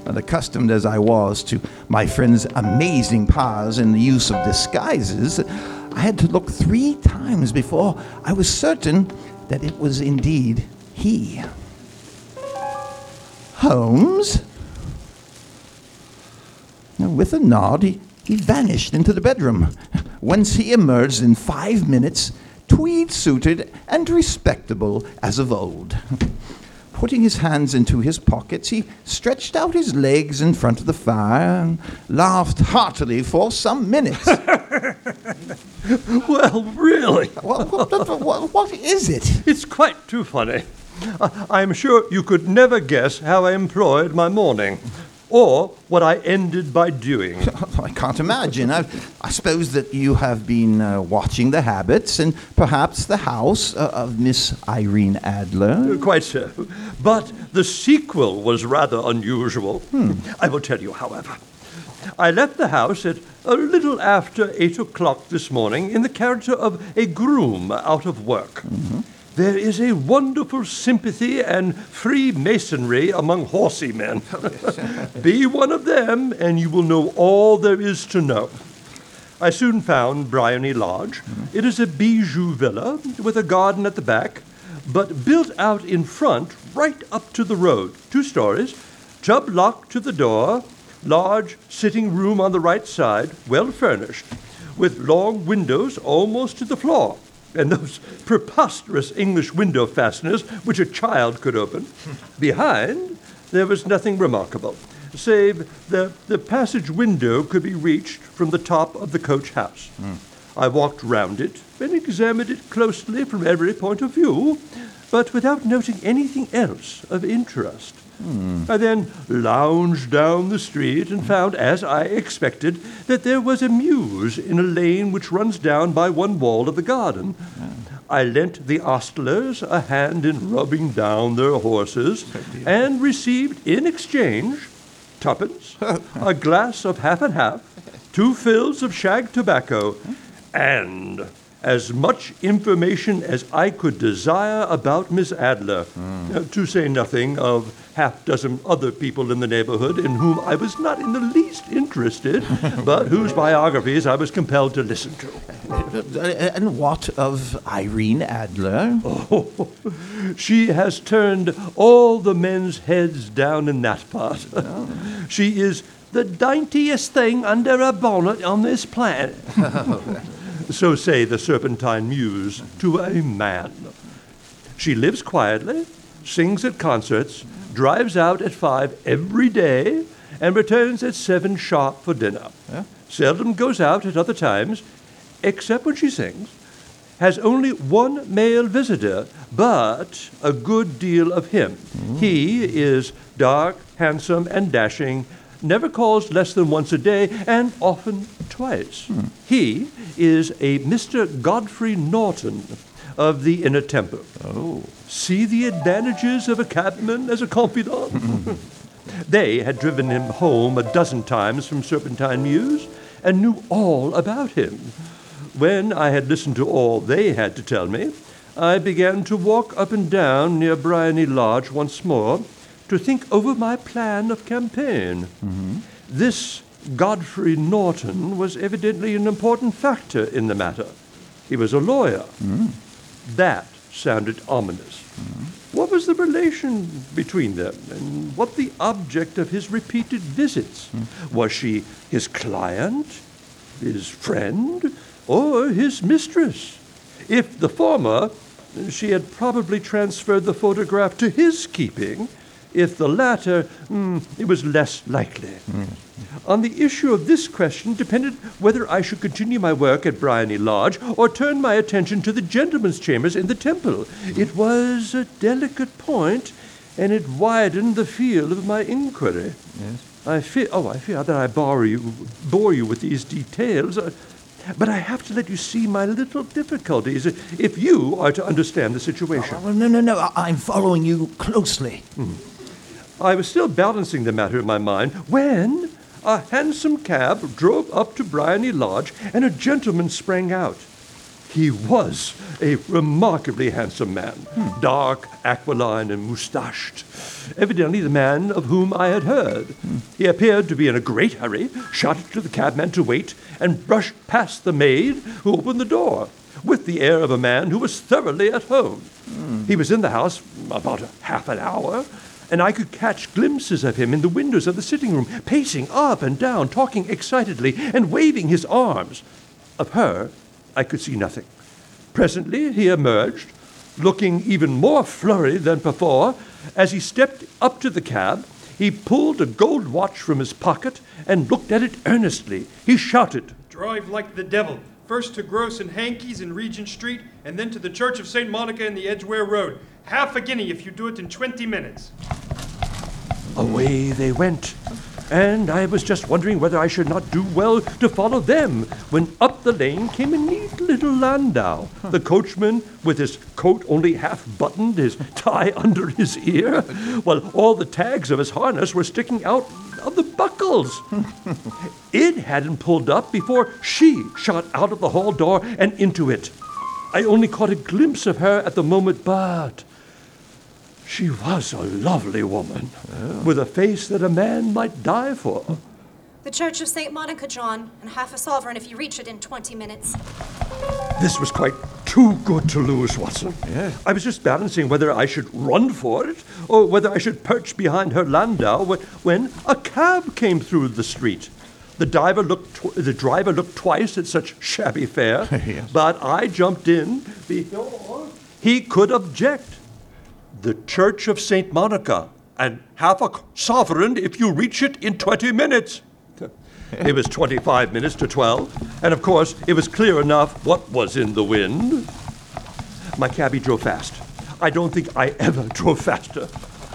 Unaccustomed as I was to my friend's amazing powers in the use of disguises, I had to look three times before I was certain that it was indeed he. Holmes? With a nod, he, he vanished into the bedroom, whence he emerged in five minutes, tweed suited and respectable as of old. Putting his hands into his pockets, he stretched out his legs in front of the fire and laughed heartily for some minutes. Well, really, what, what- what- what is it? it's quite too funny. I- I'm sure you could never guess how I employed my morning, or what I ended by doing. I can't imagine. I, I suppose that you have been uh, watching the habits and perhaps the house uh, of Miss Irene Adler. Quite so. But the sequel was rather unusual. I will tell you, however. I left the house at a little after eight o'clock this morning in the character of a groom out of work. There is a wonderful sympathy and freemasonry among horsey men. Oh, Be one of them, and you will know all there is to know. I soon found Briony Lodge. It is a bijou villa with a garden at the back, but built out in front right up to the road. Two stories, Chubb lock to the door, large sitting room on the right side, well furnished, with long windows almost to the floor, and those preposterous English window fasteners which a child could open. Behind, there was nothing remarkable, save that the passage window could be reached from the top of the coach house. Hmm. I walked round it and examined it closely from every point of view, but without noting anything else of interest. I then lounged down the street and found, as I expected, that there was a mews in a lane which runs down by one wall of the garden. I lent the ostlers a hand in rubbing down their horses, and received in exchange tuppence, a glass of half and half, two fills of shag tobacco, and as much information as I could desire about Miss Adler, uh, to say nothing of half dozen other people in the neighborhood in whom I was not in the least interested, but whose biographies I was compelled to listen to. Uh, And what of Irene Adler? Oh, She has turned all the men's heads down in that part. she is the daintiest thing under a bonnet on this planet. so say the Serpentine Mews to a man. She lives quietly, sings at concerts, drives out at five every day, and returns at seven sharp for dinner. Seldom goes out at other times, except when she sings, has only one male visitor, but a good deal of him. Mm. He is dark, handsome, and dashing, never calls less than once a day, and often twice. Hmm. He is a Mr. Godfrey Norton of the Inner Temple. Oh. See the advantages of a cabman as a confidant? they had driven him home a dozen times from Serpentine Mews and knew all about him. When I had listened to all they had to tell me, I began to walk up and down near Briony Lodge once more to think over my plan of campaign. Mm-hmm. This Godfrey Norton was evidently an important factor in the matter. He was a lawyer. Mm. That sounded ominous. Mm-hmm. What was the relation between them, and what the object of his repeated visits? Mm. Was she his client, his friend, or his mistress? If the former, she had probably transferred the photograph to his keeping. If the latter, hmm, it was less likely. On the issue of this question depended whether I should continue my work at Briony Lodge or turn my attention to the gentlemen's chambers in the temple. It was a delicate point, and it widened the field of my inquiry. Yes. I fear, oh, I fear that I bore you, bore you with these details, uh, but I have to let you see my little difficulties if you are to understand the situation. Well, no, no, no. I- I'm following you closely. I was still balancing the matter in my mind when a hansom cab drove up to Briony Lodge and a gentleman sprang out. He was a remarkably handsome man, dark, aquiline, and moustached. Evidently the man of whom I had heard. He appeared to be in a great hurry, shouted to the cabman to wait, and brushed past the maid who opened the door, with the air of a man who was thoroughly at home. He was in the house about half an hour, and I could catch glimpses of him in the windows of the sitting room, pacing up and down, talking excitedly, and waving his arms. Of her, I could see nothing. Presently, he emerged, looking even more flurried than before. As he stepped up to the cab, he pulled a gold watch from his pocket and looked at it earnestly. He shouted, Drive like the devil. First to Gross and Hankey's in Regent Street, and then to the Church of St. Monica in the Edgware Road. Half a guinea if you do it in 20 minutes. Away they went, and I was just wondering whether I should not do well to follow them when up the lane came a neat little landau. The coachman, with his coat only half buttoned, his tie under his ear, while all the tags of his harness were sticking out of the buckles. it hadn't pulled up before she shot out of the hall door and into it. I only caught a glimpse of her at the moment, but she was a lovely woman, with a face that a man might die for. The Church of St. Monica, John, and half a sovereign if you reach it in 20 minutes. This was quite too good to lose, Watson. Yeah. I was just balancing whether I should run for it or whether I should perch behind her landau when a cab came through the street. The driver looked, tw- the driver looked twice at such shabby fare, Yes. but I jumped in before he could object. The Church of St. Monica, and half a sovereign if you reach it in 20 minutes. It was 25 minutes to 12, and of course, it was clear enough what was in the wind. My cabby drove fast. I don't think I ever drove faster.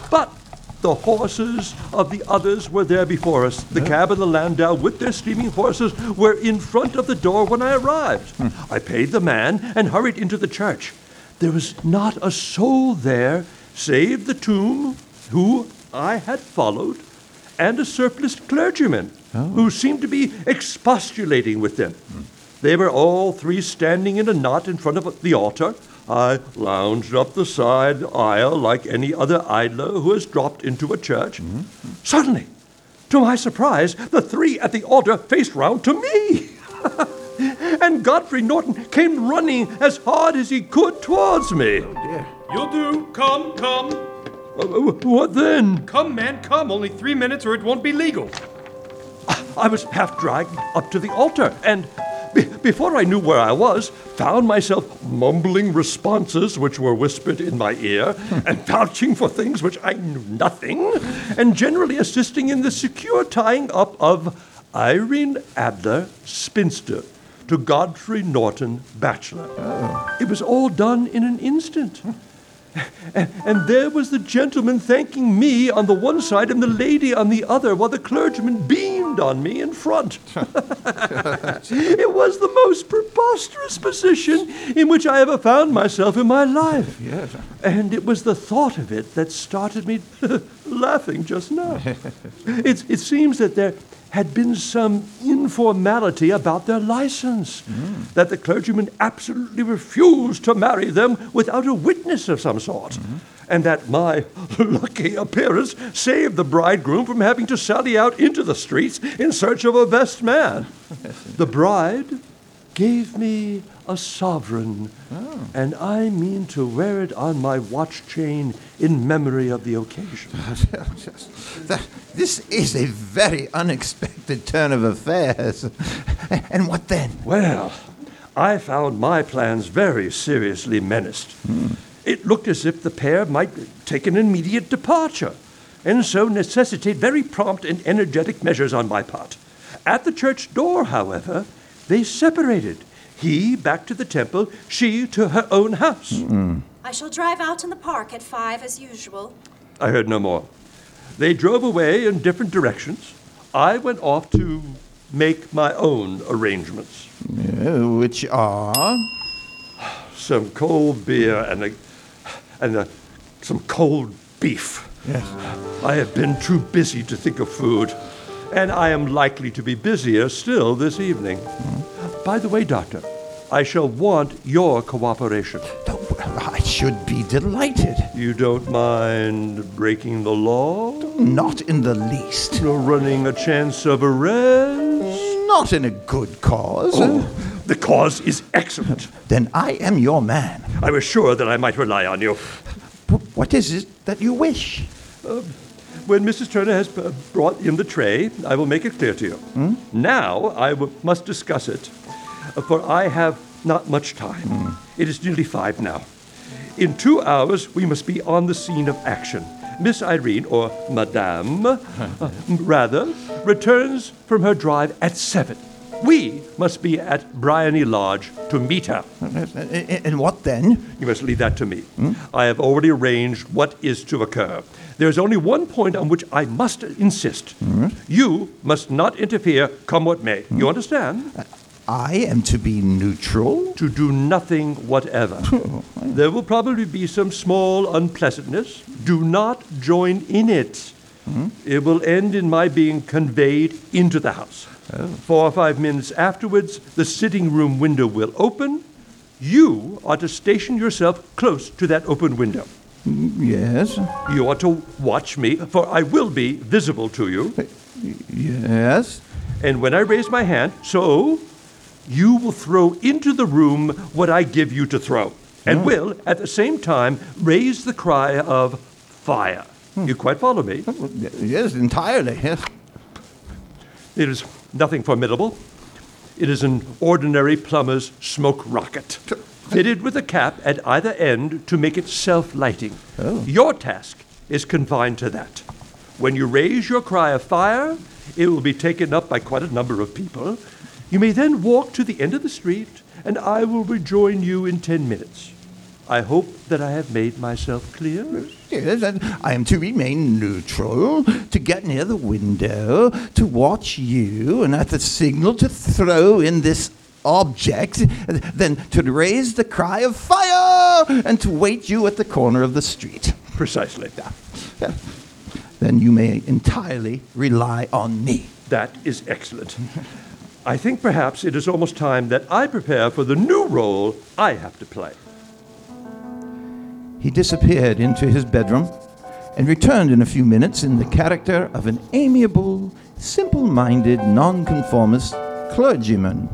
But the horses of the others were there before us. The cab and the landau, with their steaming horses, were in front of the door when I arrived. Hmm. I paid the man and hurried into the church. There was not a soul there save the tomb who I had followed and a surpliced clergyman oh. who seemed to be expostulating with them. They were all three standing in a knot in front of the altar. I lounged up the side aisle like any other idler who has dropped into a church. Mm-hmm. Suddenly, to my surprise, the three at the altar faced round to me. and Godfrey Norton came running as hard as he could towards me. Oh, You'll do. Come, come. Uh, What then? Come, man, come. Only three minutes or it won't be legal. I was half dragged up to the altar, and be- before I knew where I was, found myself mumbling responses which were whispered in my ear, and vouching for things which I knew nothing, and generally assisting in the secure tying up of Irene Adler, spinster, to Godfrey Norton, bachelor. It was all done in an instant. And, there was the gentleman thanking me on the one side and the lady on the other, while the clergyman beamed on me in front. it was the most preposterous position in which I ever found myself in my life. Yes. And it was the thought of it that started me laughing just now. it, it seems that there had been some informality about their license, mm. that the clergyman absolutely refused to marry them without a witness of some sort. Mm-hmm. And that my lucky appearance saved the bridegroom from having to sally out into the streets in search of a best man. The bride gave me a sovereign, oh. and I mean to wear it on my watch chain in memory of the occasion. This is a very unexpected turn of affairs. And what then? Well, I found my plans very seriously menaced. Hmm. It looked as if the pair might take an immediate departure, and so necessitate very prompt and energetic measures on my part. At the church door, however, they separated. He back to the temple, she to her own house. I shall drive out in the park at five as usual. I heard no more. They drove away in different directions. I went off to make my own arrangements. Uh, which are. Some cold beer and a, and a, some cold beef. Yes. I have been too busy to think of food, and I am likely to be busier still this evening. Mm-hmm. By the way, Doctor, I shall want your cooperation. I should be delighted. You don't mind breaking the law? Not in the least. Nor running a chance of arrest? Not in a good cause. Oh, the cause is excellent. Then I am your man. I was sure that I might rely on you. Wh- What is it that you wish? When Mrs. Turner has uh, brought in the tray, I will make it clear to you. Now I w- must discuss it, uh, for I have not much time. It is nearly five now. In two hours, we must be on the scene of action. Miss Irene, or Madame, uh, rather, returns from her drive at seven. We must be at Briony Lodge to meet her. And what then? You must leave that to me. I have already arranged what is to occur. There is only one point on which I must insist. You must not interfere, come what may. You understand? I am to be neutral? To do nothing whatever. there will probably be some small unpleasantness. Do not join in it. It will end in my being conveyed into the house. Oh. Four or five minutes afterwards, the sitting room window will open. You are to station yourself close to that open window. Mm, yes. You are to watch me, for I will be visible to you. Yes. And when I raise my hand, so, you will throw into the room what I give you to throw, and oh. will, at the same time, raise the cry of fire. Hmm. You quite follow me? Oh, yes, entirely. Yes. It is nothing formidable. It is an ordinary plumber's smoke rocket, fitted with a cap at either end to make it self lighting. Oh. Your task is confined to that. When you raise your cry of fire, it will be taken up by quite a number of people. You may then walk to the end of the street, and I will rejoin you in ten minutes. I hope that I have made myself clear. Yes, and I am to remain neutral, to get near the window, to watch you, and at the signal to throw in this object, then to raise the cry of fire, and to wait you at the corner of the street. Precisely. Then you may entirely rely on me. That is excellent. I think perhaps it is almost time that I prepare for the new role I have to play. He disappeared into his bedroom and returned in a few minutes in the character of an amiable, simple minded, nonconformist clergyman.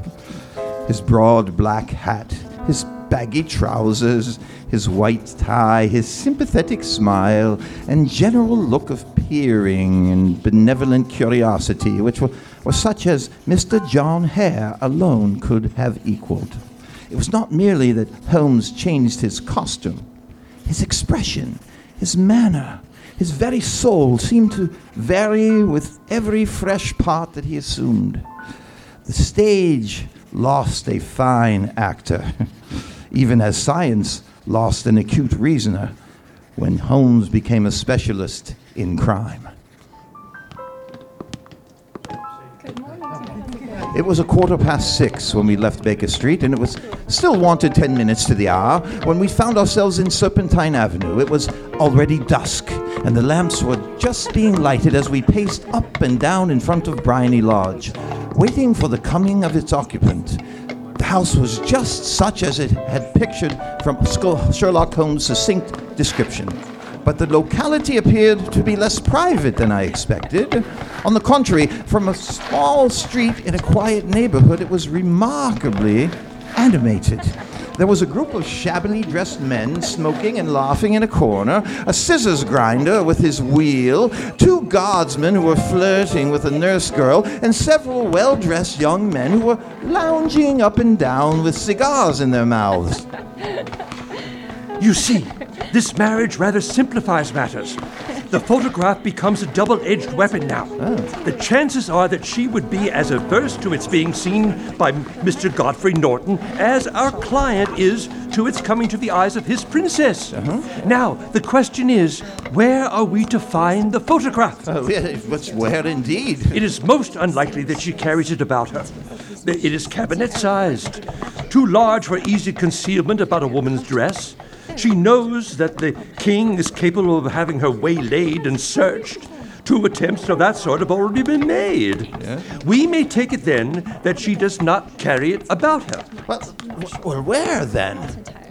His broad black hat, his baggy trousers, his white tie, his sympathetic smile, and general look of peering and benevolent curiosity, which were, were such as Mr. John Hare alone could have equaled. It was not merely that Holmes changed his costume, his expression, his manner, his very soul seemed to vary with every fresh part that he assumed. The stage lost a fine actor, even as science lost an acute reasoner when Holmes became a specialist in crime. It was a quarter past six when we left Baker Street, and it was still wanted 10 minutes to the hour when we found ourselves in Serpentine Avenue. It was already dusk, and the lamps were just being lighted as we paced up and down in front of Briony Lodge, waiting for the coming of its occupant. The house was just such as it had pictured from Sherlock Holmes' succinct description. But the locality appeared to be less private than I expected. On the contrary, from a small street in a quiet neighborhood, it was remarkably animated. There was a group of shabbily dressed men smoking and laughing in a corner, a scissors grinder with his wheel, two guardsmen who were flirting with a nurse girl, and several well dressed young men who were lounging up and down with cigars in their mouths. You see, this marriage rather simplifies matters. The photograph becomes a double edged weapon now. Oh. The chances are that she would be as averse to its being seen by Mr. Godfrey Norton as our client is to its coming to the eyes of his princess. Uh-huh. Now, the question is where are we to find the photograph? Oh, yeah, but where indeed? It is most unlikely that she carries it about her. It is cabinet sized, too large for easy concealment about a woman's dress. She knows that the king is capable of having her waylaid and searched. Two attempts of that sort have already been made. We may take it then that she does not carry it about her. Well, well where then?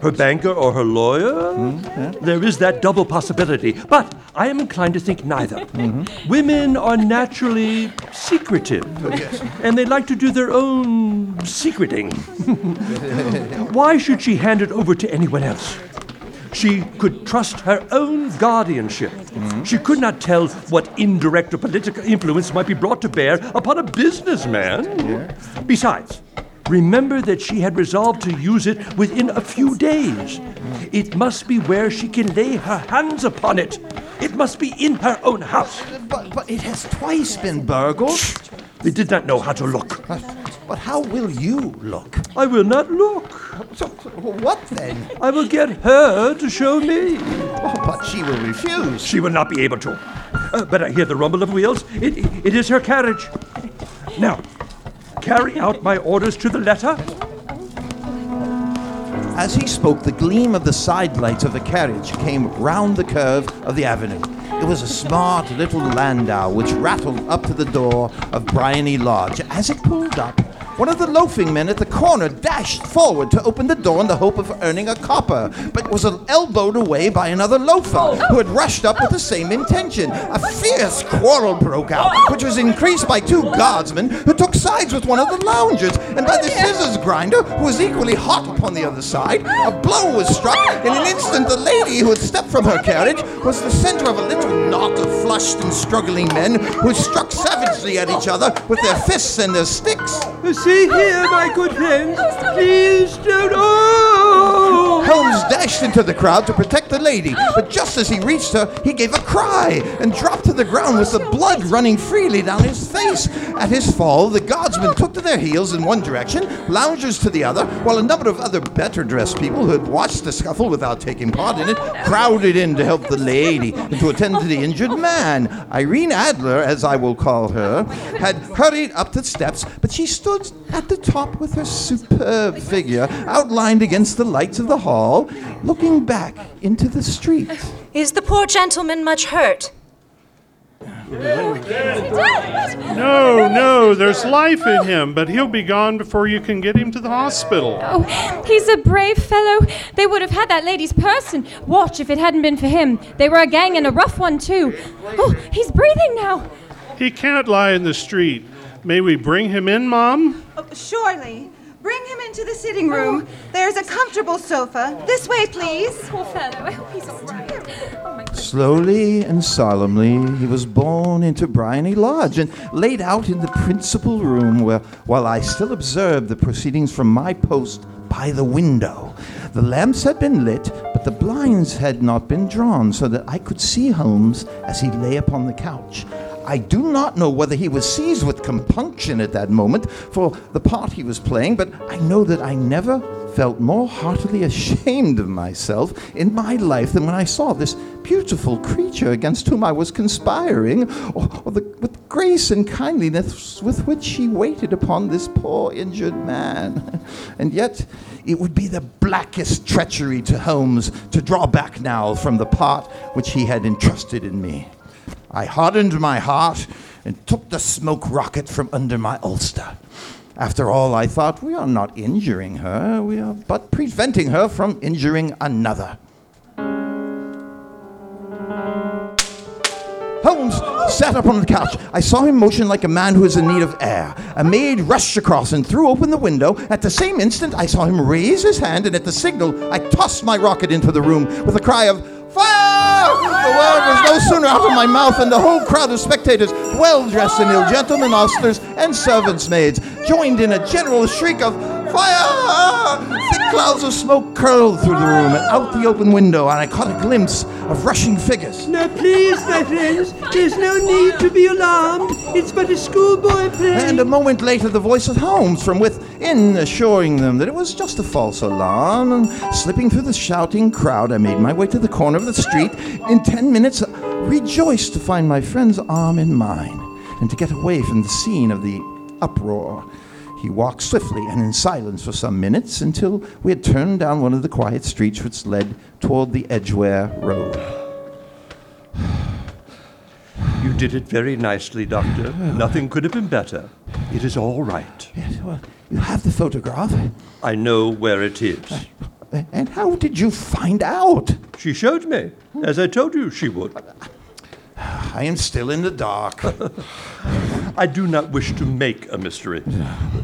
Her banker or her lawyer? Hmm, there is that double possibility, but I am inclined to think neither. Mm-hmm. Women are naturally secretive, oh, and they like to do their own secreting. Why should she hand it over to anyone else? She could trust her own guardianship. She could not tell what indirect or political influence might be brought to bear upon a businessman. Besides, remember that she had resolved to use it within a few days. It must be where she can lay her hands upon it. It must be in her own house. But, but it has twice been burgled. They did not know how to look. But how will you look? I will not look. So, what then? I will get her to show me. Oh, but she will refuse. She will not be able to. Uh, but I hear the rumble of wheels. It, it is her carriage. Now, carry out my orders to the letter. As he spoke, the gleam of the side lights of the carriage came round the curve of the avenue. It was a smart little landau which rattled up to the door of Briony Lodge. As it pulled up, one of the loafing men at the corner dashed forward to open the door in the hope of earning a copper, but was elbowed away by another loafer oh, oh. who had rushed up with the same intention. A fierce quarrel broke out, oh. which was increased by two guardsmen who took sides with one of the loungers, and by the scissors grinder, who was equally hot upon the other side. A blow was struck. In an instant, the lady who had stepped from her carriage was the center of a little knot of flushed and struggling men who struck savagely at each other with their fists and their sticks. See here, my good friends. Oh, Please don't. Oh! Holmes dashed into the crowd to protect the lady, but just as he reached her, he gave a cry and dropped to the ground with the blood running freely down his face. At his fall, the guardsmen took to their heels in one direction, loungers to the other, while a number of other better dressed people who had watched the scuffle without taking part in it crowded in to help the lady and to attend to the injured man. Irene Adler, as I will call her, had hurried up the steps, but she stood at the top with her superb figure outlined against the lights of the hall, looking back into the street. Is the poor gentleman much hurt? No, no, there's life in him, but he'll be gone before you can get him to the hospital. Oh, he's a brave fellow. They would have had that lady's purse and watch if it hadn't been for him. They were a gang and a rough one, too. Oh, he's breathing now. He can't lie in the street. May we bring him in, Mom? Oh, surely. Bring him into the sitting room. Oh. There's a comfortable sofa. This way, please. Poor fellow. I hope he's all right. Oh, my God. Slowly and solemnly, he was borne into Briony Lodge and laid out in the principal room where, while I still observed the proceedings from my post by the window. The lamps had been lit, but the blinds had not been drawn so that I could see Holmes as he lay upon the couch. I do not know whether he was seized with compunction at that moment for the part he was playing, but I know that I never felt more heartily ashamed of myself in my life than when I saw this beautiful creature against whom I was conspiring, or, or the, with grace and kindliness with which she waited upon this poor injured man. And yet, it would be the blackest treachery to Holmes to draw back now from the part which he had entrusted in me. I hardened my heart and took the smoke rocket from under my ulster. After all, I thought, we are not injuring her, we are but preventing her from injuring another. Holmes sat up on the couch. I saw him motion like a man who is in need of air. A maid rushed across and threw open the window. At the same instant, I saw him raise his hand, and at the signal, I tossed my rocket into the room with a cry of Fire! The word was no sooner out of my mouth than the whole crowd of spectators, well dressed and ill, gentlemen, ostlers, and servants' maids, joined in a general shriek of Fire! Thick clouds of smoke curled through the room and out the open window, and I caught a glimpse of rushing figures. Now, please, my friends, there's no need to be alarmed. It's but a schoolboy play. And a moment later, the voice of Holmes from within assuring them that it was just a false alarm. And slipping through the shouting crowd, I made my way to the corner of the street. In ten minutes, rejoiced to find my friend's arm in mine and to get away from the scene of the uproar. He walked swiftly and in silence for some minutes until we had turned down one of the quiet streets which led toward the Edgware Road. You did it very nicely, Doctor. Nothing could have been better. It is all right. Yes, well, you have the photograph. I know where it is. Uh, and how did you find out? She showed me, as I told you she would. I am still in the dark. I do not wish to make a mystery.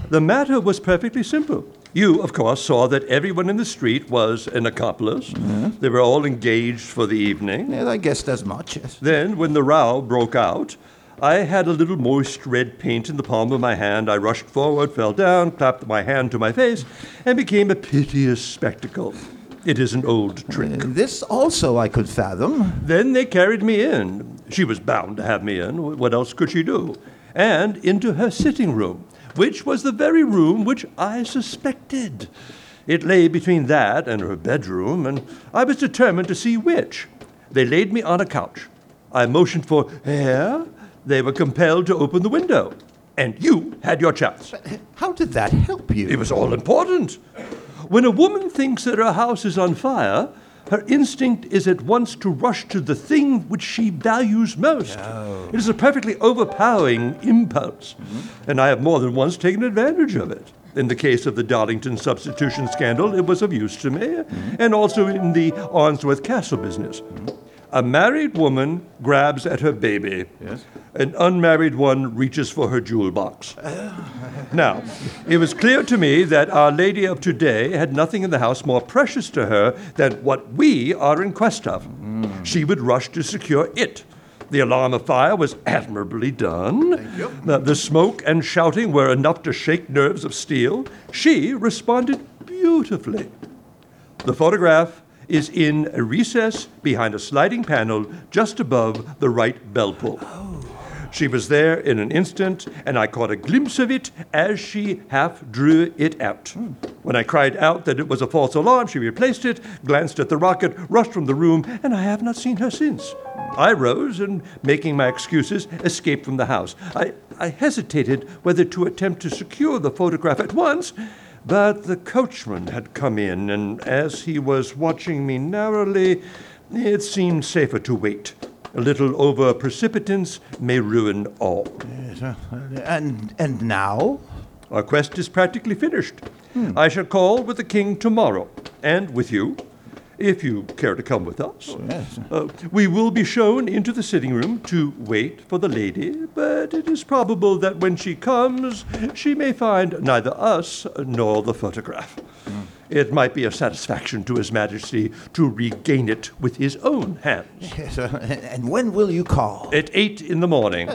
The matter was perfectly simple. You, of course, saw that everyone in the street was an accomplice. They were all engaged for the evening. Yes, I guessed as much. Yes. Then, when the row broke out, I had a little moist red paint in the palm of my hand. I rushed forward, fell down, clapped my hand to my face, and became a piteous spectacle. It is an old uh, trick. This also I could fathom. Then they carried me in. She was bound to have me in. What else could she do? And into her sitting room, which was the very room which I suspected. It lay between that and her bedroom, and I was determined to see which. They laid me on a couch. I motioned for air. They were compelled to open the window. And you had your chance. Uh, how did that help you? It was all important. When a woman thinks that her house is on fire, her instinct is at once to rush to the thing which she values most. Oh. It is a perfectly overpowering impulse, mm-hmm. and I have more than once taken advantage of it. In the case of the Darlington substitution scandal, it was of use to me, mm-hmm. and also in the Arnsworth Castle business. Mm-hmm. A married woman grabs at her baby. Yes. An unmarried one reaches for her jewel box. Now, it was clear to me that Our Lady of today had nothing in the house more precious to her than what we are in quest of. Hmm. She would rush to secure it. The alarm of fire was admirably done. Thank The, uh, the smoke and shouting were enough to shake nerves of steel. She responded beautifully. The photograph is in a recess behind a sliding panel just above the right bell pull. Oh. She was there in an instant, and I caught a glimpse of it as she half drew it out. Hmm. When I cried out that it was a false alarm, she replaced it, glanced at the rocket, rushed from the room, and I have not seen her since. I rose and, making my excuses, escaped from the house. I, I hesitated whether to attempt to secure the photograph at once, but the coachman had come in, and as he was watching me narrowly, it seemed safer to wait. A little over precipitance may ruin all. Yes, uh, and and now? Our quest is practically finished. I shall call with the king tomorrow, and with you, if you care to come with us. yes. Uh, we will be shown into the sitting room to wait for the lady, but it is probable that when she comes, she may find neither us nor the photograph. It might be a satisfaction to His Majesty to regain it with his own hands. Yes, uh, and when will you call? At eight in the morning.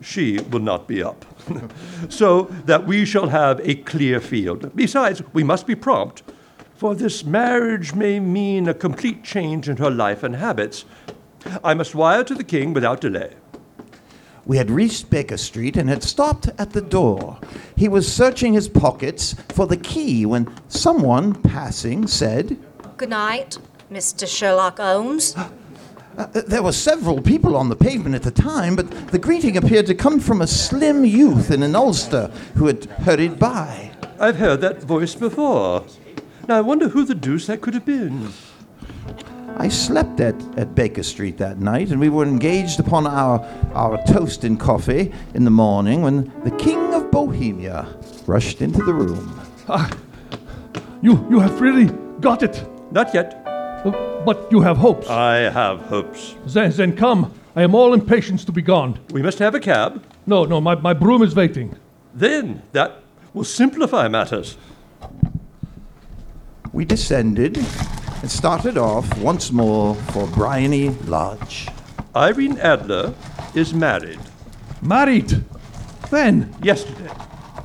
She will not be up. so that we shall have a clear field. Besides, we must be prompt, for this marriage may mean a complete change in her life and habits. I must wire to the king without delay. We had reached Baker Street and had stopped at the door. He was searching his pockets for the key when someone passing said, Good night, Mr. Sherlock Holmes. Uh, there were several people on the pavement at the time, but the greeting appeared to come from a slim youth in an ulster who had hurried by. I've heard that voice before. Now I wonder who the deuce that could have been. I slept at, at Baker Street that night, and we were engaged upon our, our toast and coffee in the morning when the King of Bohemia rushed into the room. Ah, you, you have really got it. Not yet. Uh, but you have hopes. I have hopes. Then, then come. I am all impatience to be gone. We must have a cab. No, no, my, my brougham is waiting. Then that will simplify matters. We descended and started off once more for Briony Lodge. Irene Adler is married. Married? When? Yesterday.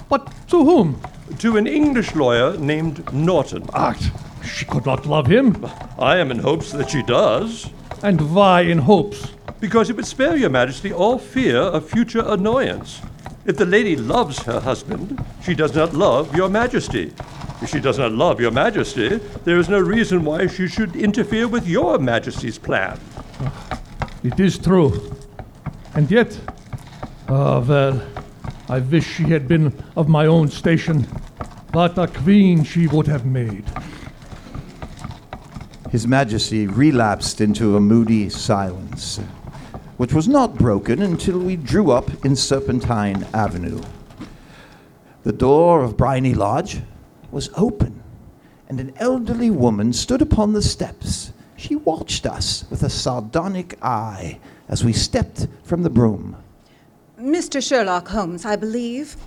But to whom? To an English lawyer named Norton. Ah, she could not love him. I am in hopes that she does. And why in hopes? Because it would spare your majesty all fear of future annoyance. If the lady loves her husband, she does not love your majesty. If she does not love your majesty, there is no reason why she should interfere with your majesty's plan. It is true. And yet, ah, well, I wish she had been of my own station. What a queen she would have made. His Majesty relapsed into a moody silence, which was not broken until we drew up in Serpentine Avenue. The door of Briony Lodge was open, and an elderly woman stood upon the steps. She watched us with a sardonic eye as we stepped from the brougham. Mr. Sherlock Holmes, I believe.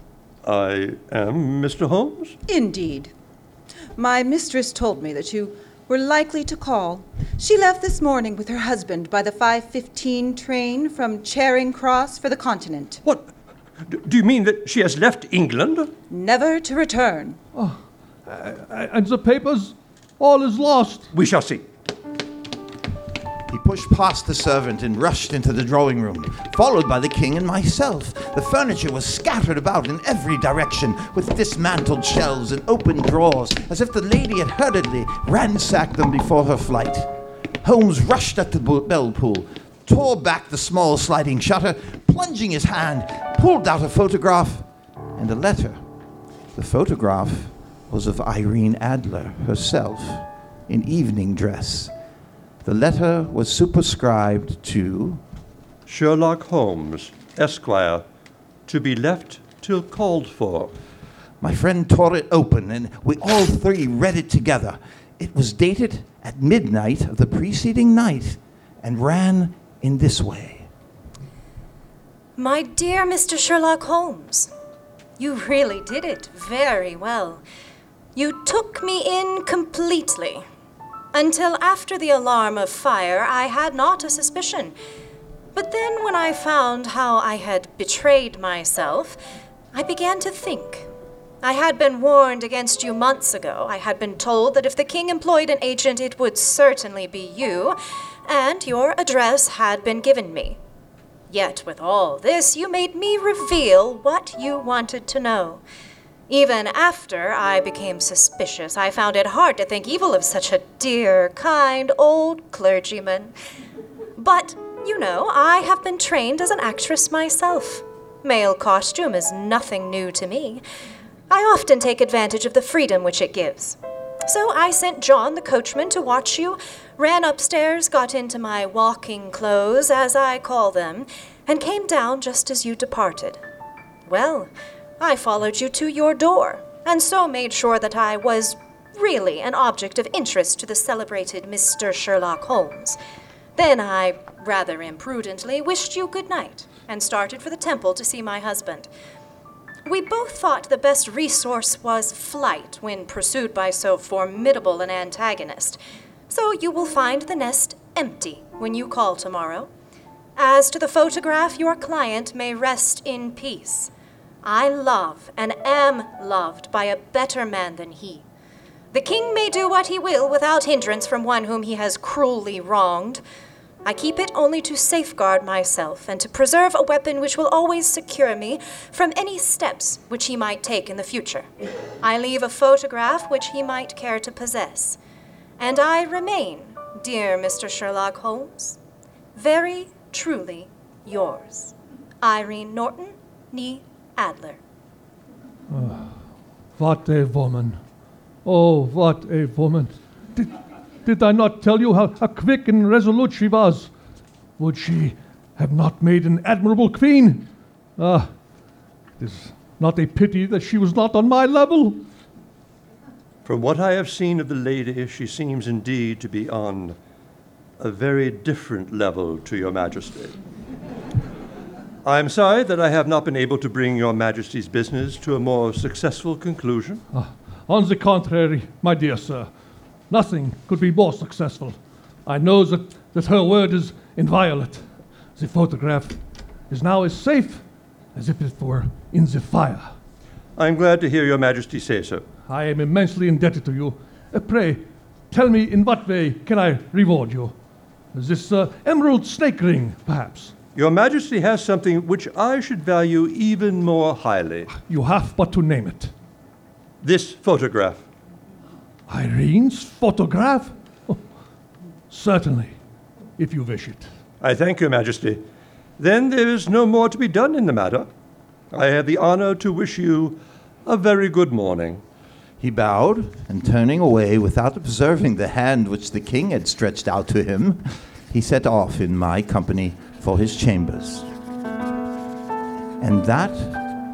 I am Mr. Holmes? Indeed. My mistress told me that you were likely to call. She left this morning with her husband by the 5:15 train from Charing Cross for the continent. What? D- do you mean that she has left England? Never to return. Oh, Uh, and the papers, all is lost. We shall see. He pushed past the servant and rushed into the drawing room, followed by the king and myself. The furniture was scattered about in every direction, with dismantled shelves and open drawers, as if the lady had hurriedly ransacked them before her flight. Holmes rushed at the bell pull, tore back the small sliding shutter, plunging his hand, pulled out a photograph and a letter. The photograph was of Irene Adler herself, in evening dress. The letter was superscribed to Sherlock Holmes, Esquire, to be left till called for. My friend tore it open, and we all three read it together. It was dated at midnight of the preceding night and ran in this way My dear Mr. Sherlock Holmes, you really did it very well. You took me in completely. Until after the alarm of fire, I had not a suspicion. But then, when I found how I had betrayed myself, I began to think. I had been warned against you months ago. I had been told that if the king employed an agent, it would certainly be you, and your address had been given me. Yet, with all this, you made me reveal what you wanted to know. Even after I became suspicious, I found it hard to think evil of such a dear, kind old clergyman. But, you know, I have been trained as an actress myself. Male costume is nothing new to me. I often take advantage of the freedom which it gives. So I sent John, the coachman, to watch you, ran upstairs, got into my walking clothes, as I call them, and came down just as you departed. Well, I followed you to your door, and so made sure that I was really an object of interest to the celebrated Mr. Sherlock Holmes. Then I, rather imprudently, wished you good night and started for the temple to see my husband. We both thought the best resource was flight when pursued by so formidable an antagonist, so you will find the nest empty when you call tomorrow. As to the photograph, your client may rest in peace. I love and am loved by a better man than he. The king may do what he will without hindrance from one whom he has cruelly wronged. I keep it only to safeguard myself and to preserve a weapon which will always secure me from any steps which he might take in the future. I leave a photograph which he might care to possess. And I remain, dear Mr. Sherlock Holmes, very truly yours, Irene Norton, nee Adler. What a woman. Oh, what a woman. Did, did I not tell you how, how quick and resolute she was? Would she have not made an admirable queen? Ah, it is not a pity that she was not on my level. From what I have seen of the lady, she seems indeed to be on a very different level to your majesty. I am sorry that I have not been able to bring your majesty's business to a more successful conclusion. Ah, on the contrary, my dear sir, nothing could be more successful. I know that, that her word is inviolate. The photograph is now as safe as if it were in the fire. I am glad to hear your majesty say so. I am immensely indebted to you. Uh, pray, tell me in what way can I reward you? This uh, emerald snake ring, perhaps? Your majesty has something which I should value even more highly. You have but to name it. This photograph. Irene's photograph? Oh, certainly, if you wish it. I thank your majesty. Then there is no more to be done in the matter. I have the honor to wish you a very good morning. He bowed, and turning away without observing the hand which the king had stretched out to him, he set off in my company for his chambers. And that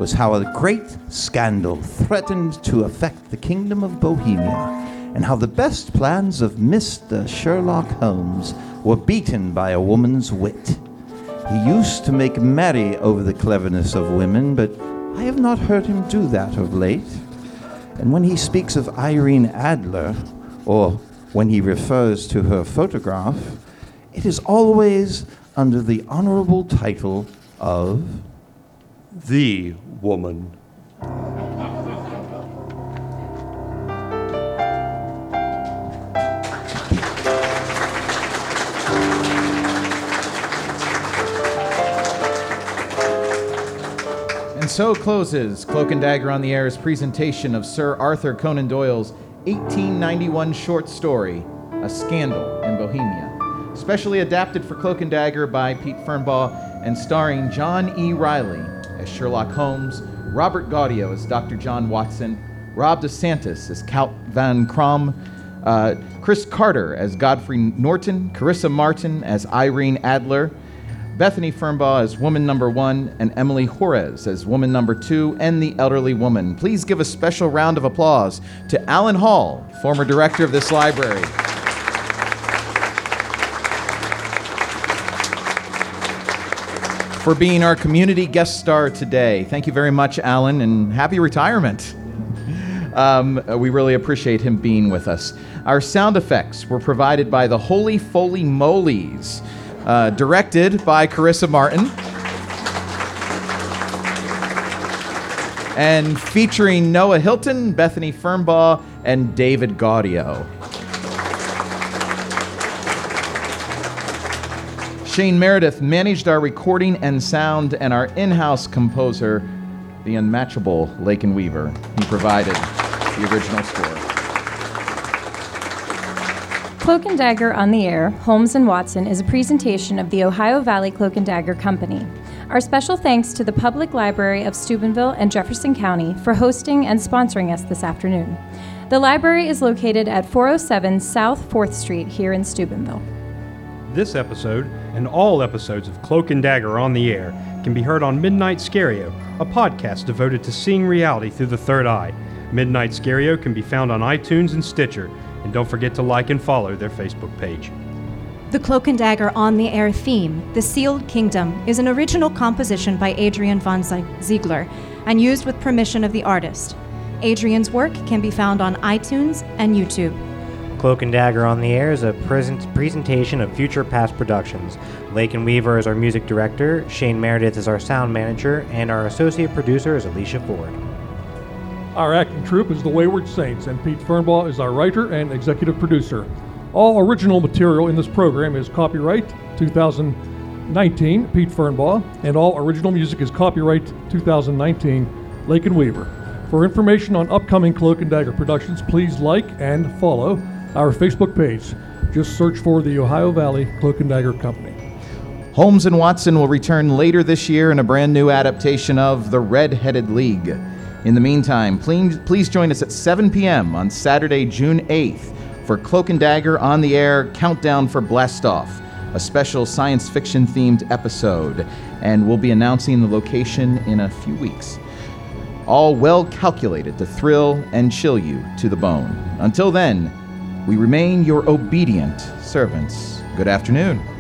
was how a great scandal threatened to affect the kingdom of Bohemia, and how the best plans of Mr. Sherlock Holmes were beaten by a woman's wit. He used to make merry over the cleverness of women, but I have not heard him do that of late. And when he speaks of Irene Adler, or when he refers to her photograph, it is always under the honorable title of The woman. And so closes Cloak and Dagger on the Air's presentation of Sir Arthur Conan Doyle's 1891 short story, A Scandal in Bohemia. Specially adapted for Cloak and Dagger by Pete Fernbaugh and starring John E. Riley as Sherlock Holmes, Robert Gaudio as Dr. John Watson, Rob DeSantis as Count Von Kramm, uh, Chris Carter as Godfrey Norton, Carissa Martin as Irene Adler, Bethany Fernbaugh as woman number one, and Emily Juarez as woman number two, and the elderly woman. Please give a special round of applause to Alan Hall, former director of this library. For being our community guest star today. Thank you very much, Alan, and happy retirement. Um, we really appreciate him being with us. Our sound effects were provided by the Holy Foley Molies uh, directed by Carissa Martin, and featuring Noah Hilton, Bethany Fernbaugh, and David Gaudio. Shane Meredith managed our recording and sound, and our in house composer, the unmatchable Lakin Weaver, he provided the original score. Cloak and Dagger on the Air, Holmes and Watson is a presentation of the Ohio Valley Cloak and Dagger Company. Our special thanks to the Public Library of Steubenville and Jefferson County for hosting and sponsoring us this afternoon. The library is located at 407 South 4th Street here in Steubenville. This episode and all episodes of Cloak and Dagger on the Air can be heard on Midnight Scario, a podcast devoted to seeing reality through the third eye. Midnight Scario can be found on iTunes and Stitcher, and don't forget to like and follow their Facebook page. The Cloak and Dagger on the Air theme, The Sealed Kingdom, is an original composition by Adrian von Ziegler and used with permission of the artist. Adrian's work can be found on iTunes and YouTube. Cloak and Dagger on the Air is a present presentation of future past productions. Lakin Weaver is our music director, Shane Meredith is our sound manager, and our associate producer is Alicia Ford. Our acting troupe is the Wayward Saints, and Pete Fernbaugh is our writer and executive producer. All original material in this program is copyright 2019 Pete Fernbaugh, and all original music is copyright 2019 Lakin Weaver. For information on upcoming Cloak and Dagger productions, please like and follow our Facebook page. Just search for the Ohio Valley Cloak and Dagger Company. Holmes and Watson will return later this year in a brand new adaptation of The Red-Headed League. In the meantime, please, please join us at 7 p.m. on Saturday, June 8th for Cloak and Dagger on the Air Countdown for Blastoff, a special science fiction themed episode, and we'll be announcing the location in a few weeks. All well calculated to thrill and chill you to the bone. Until then, we remain your obedient servants. Good afternoon.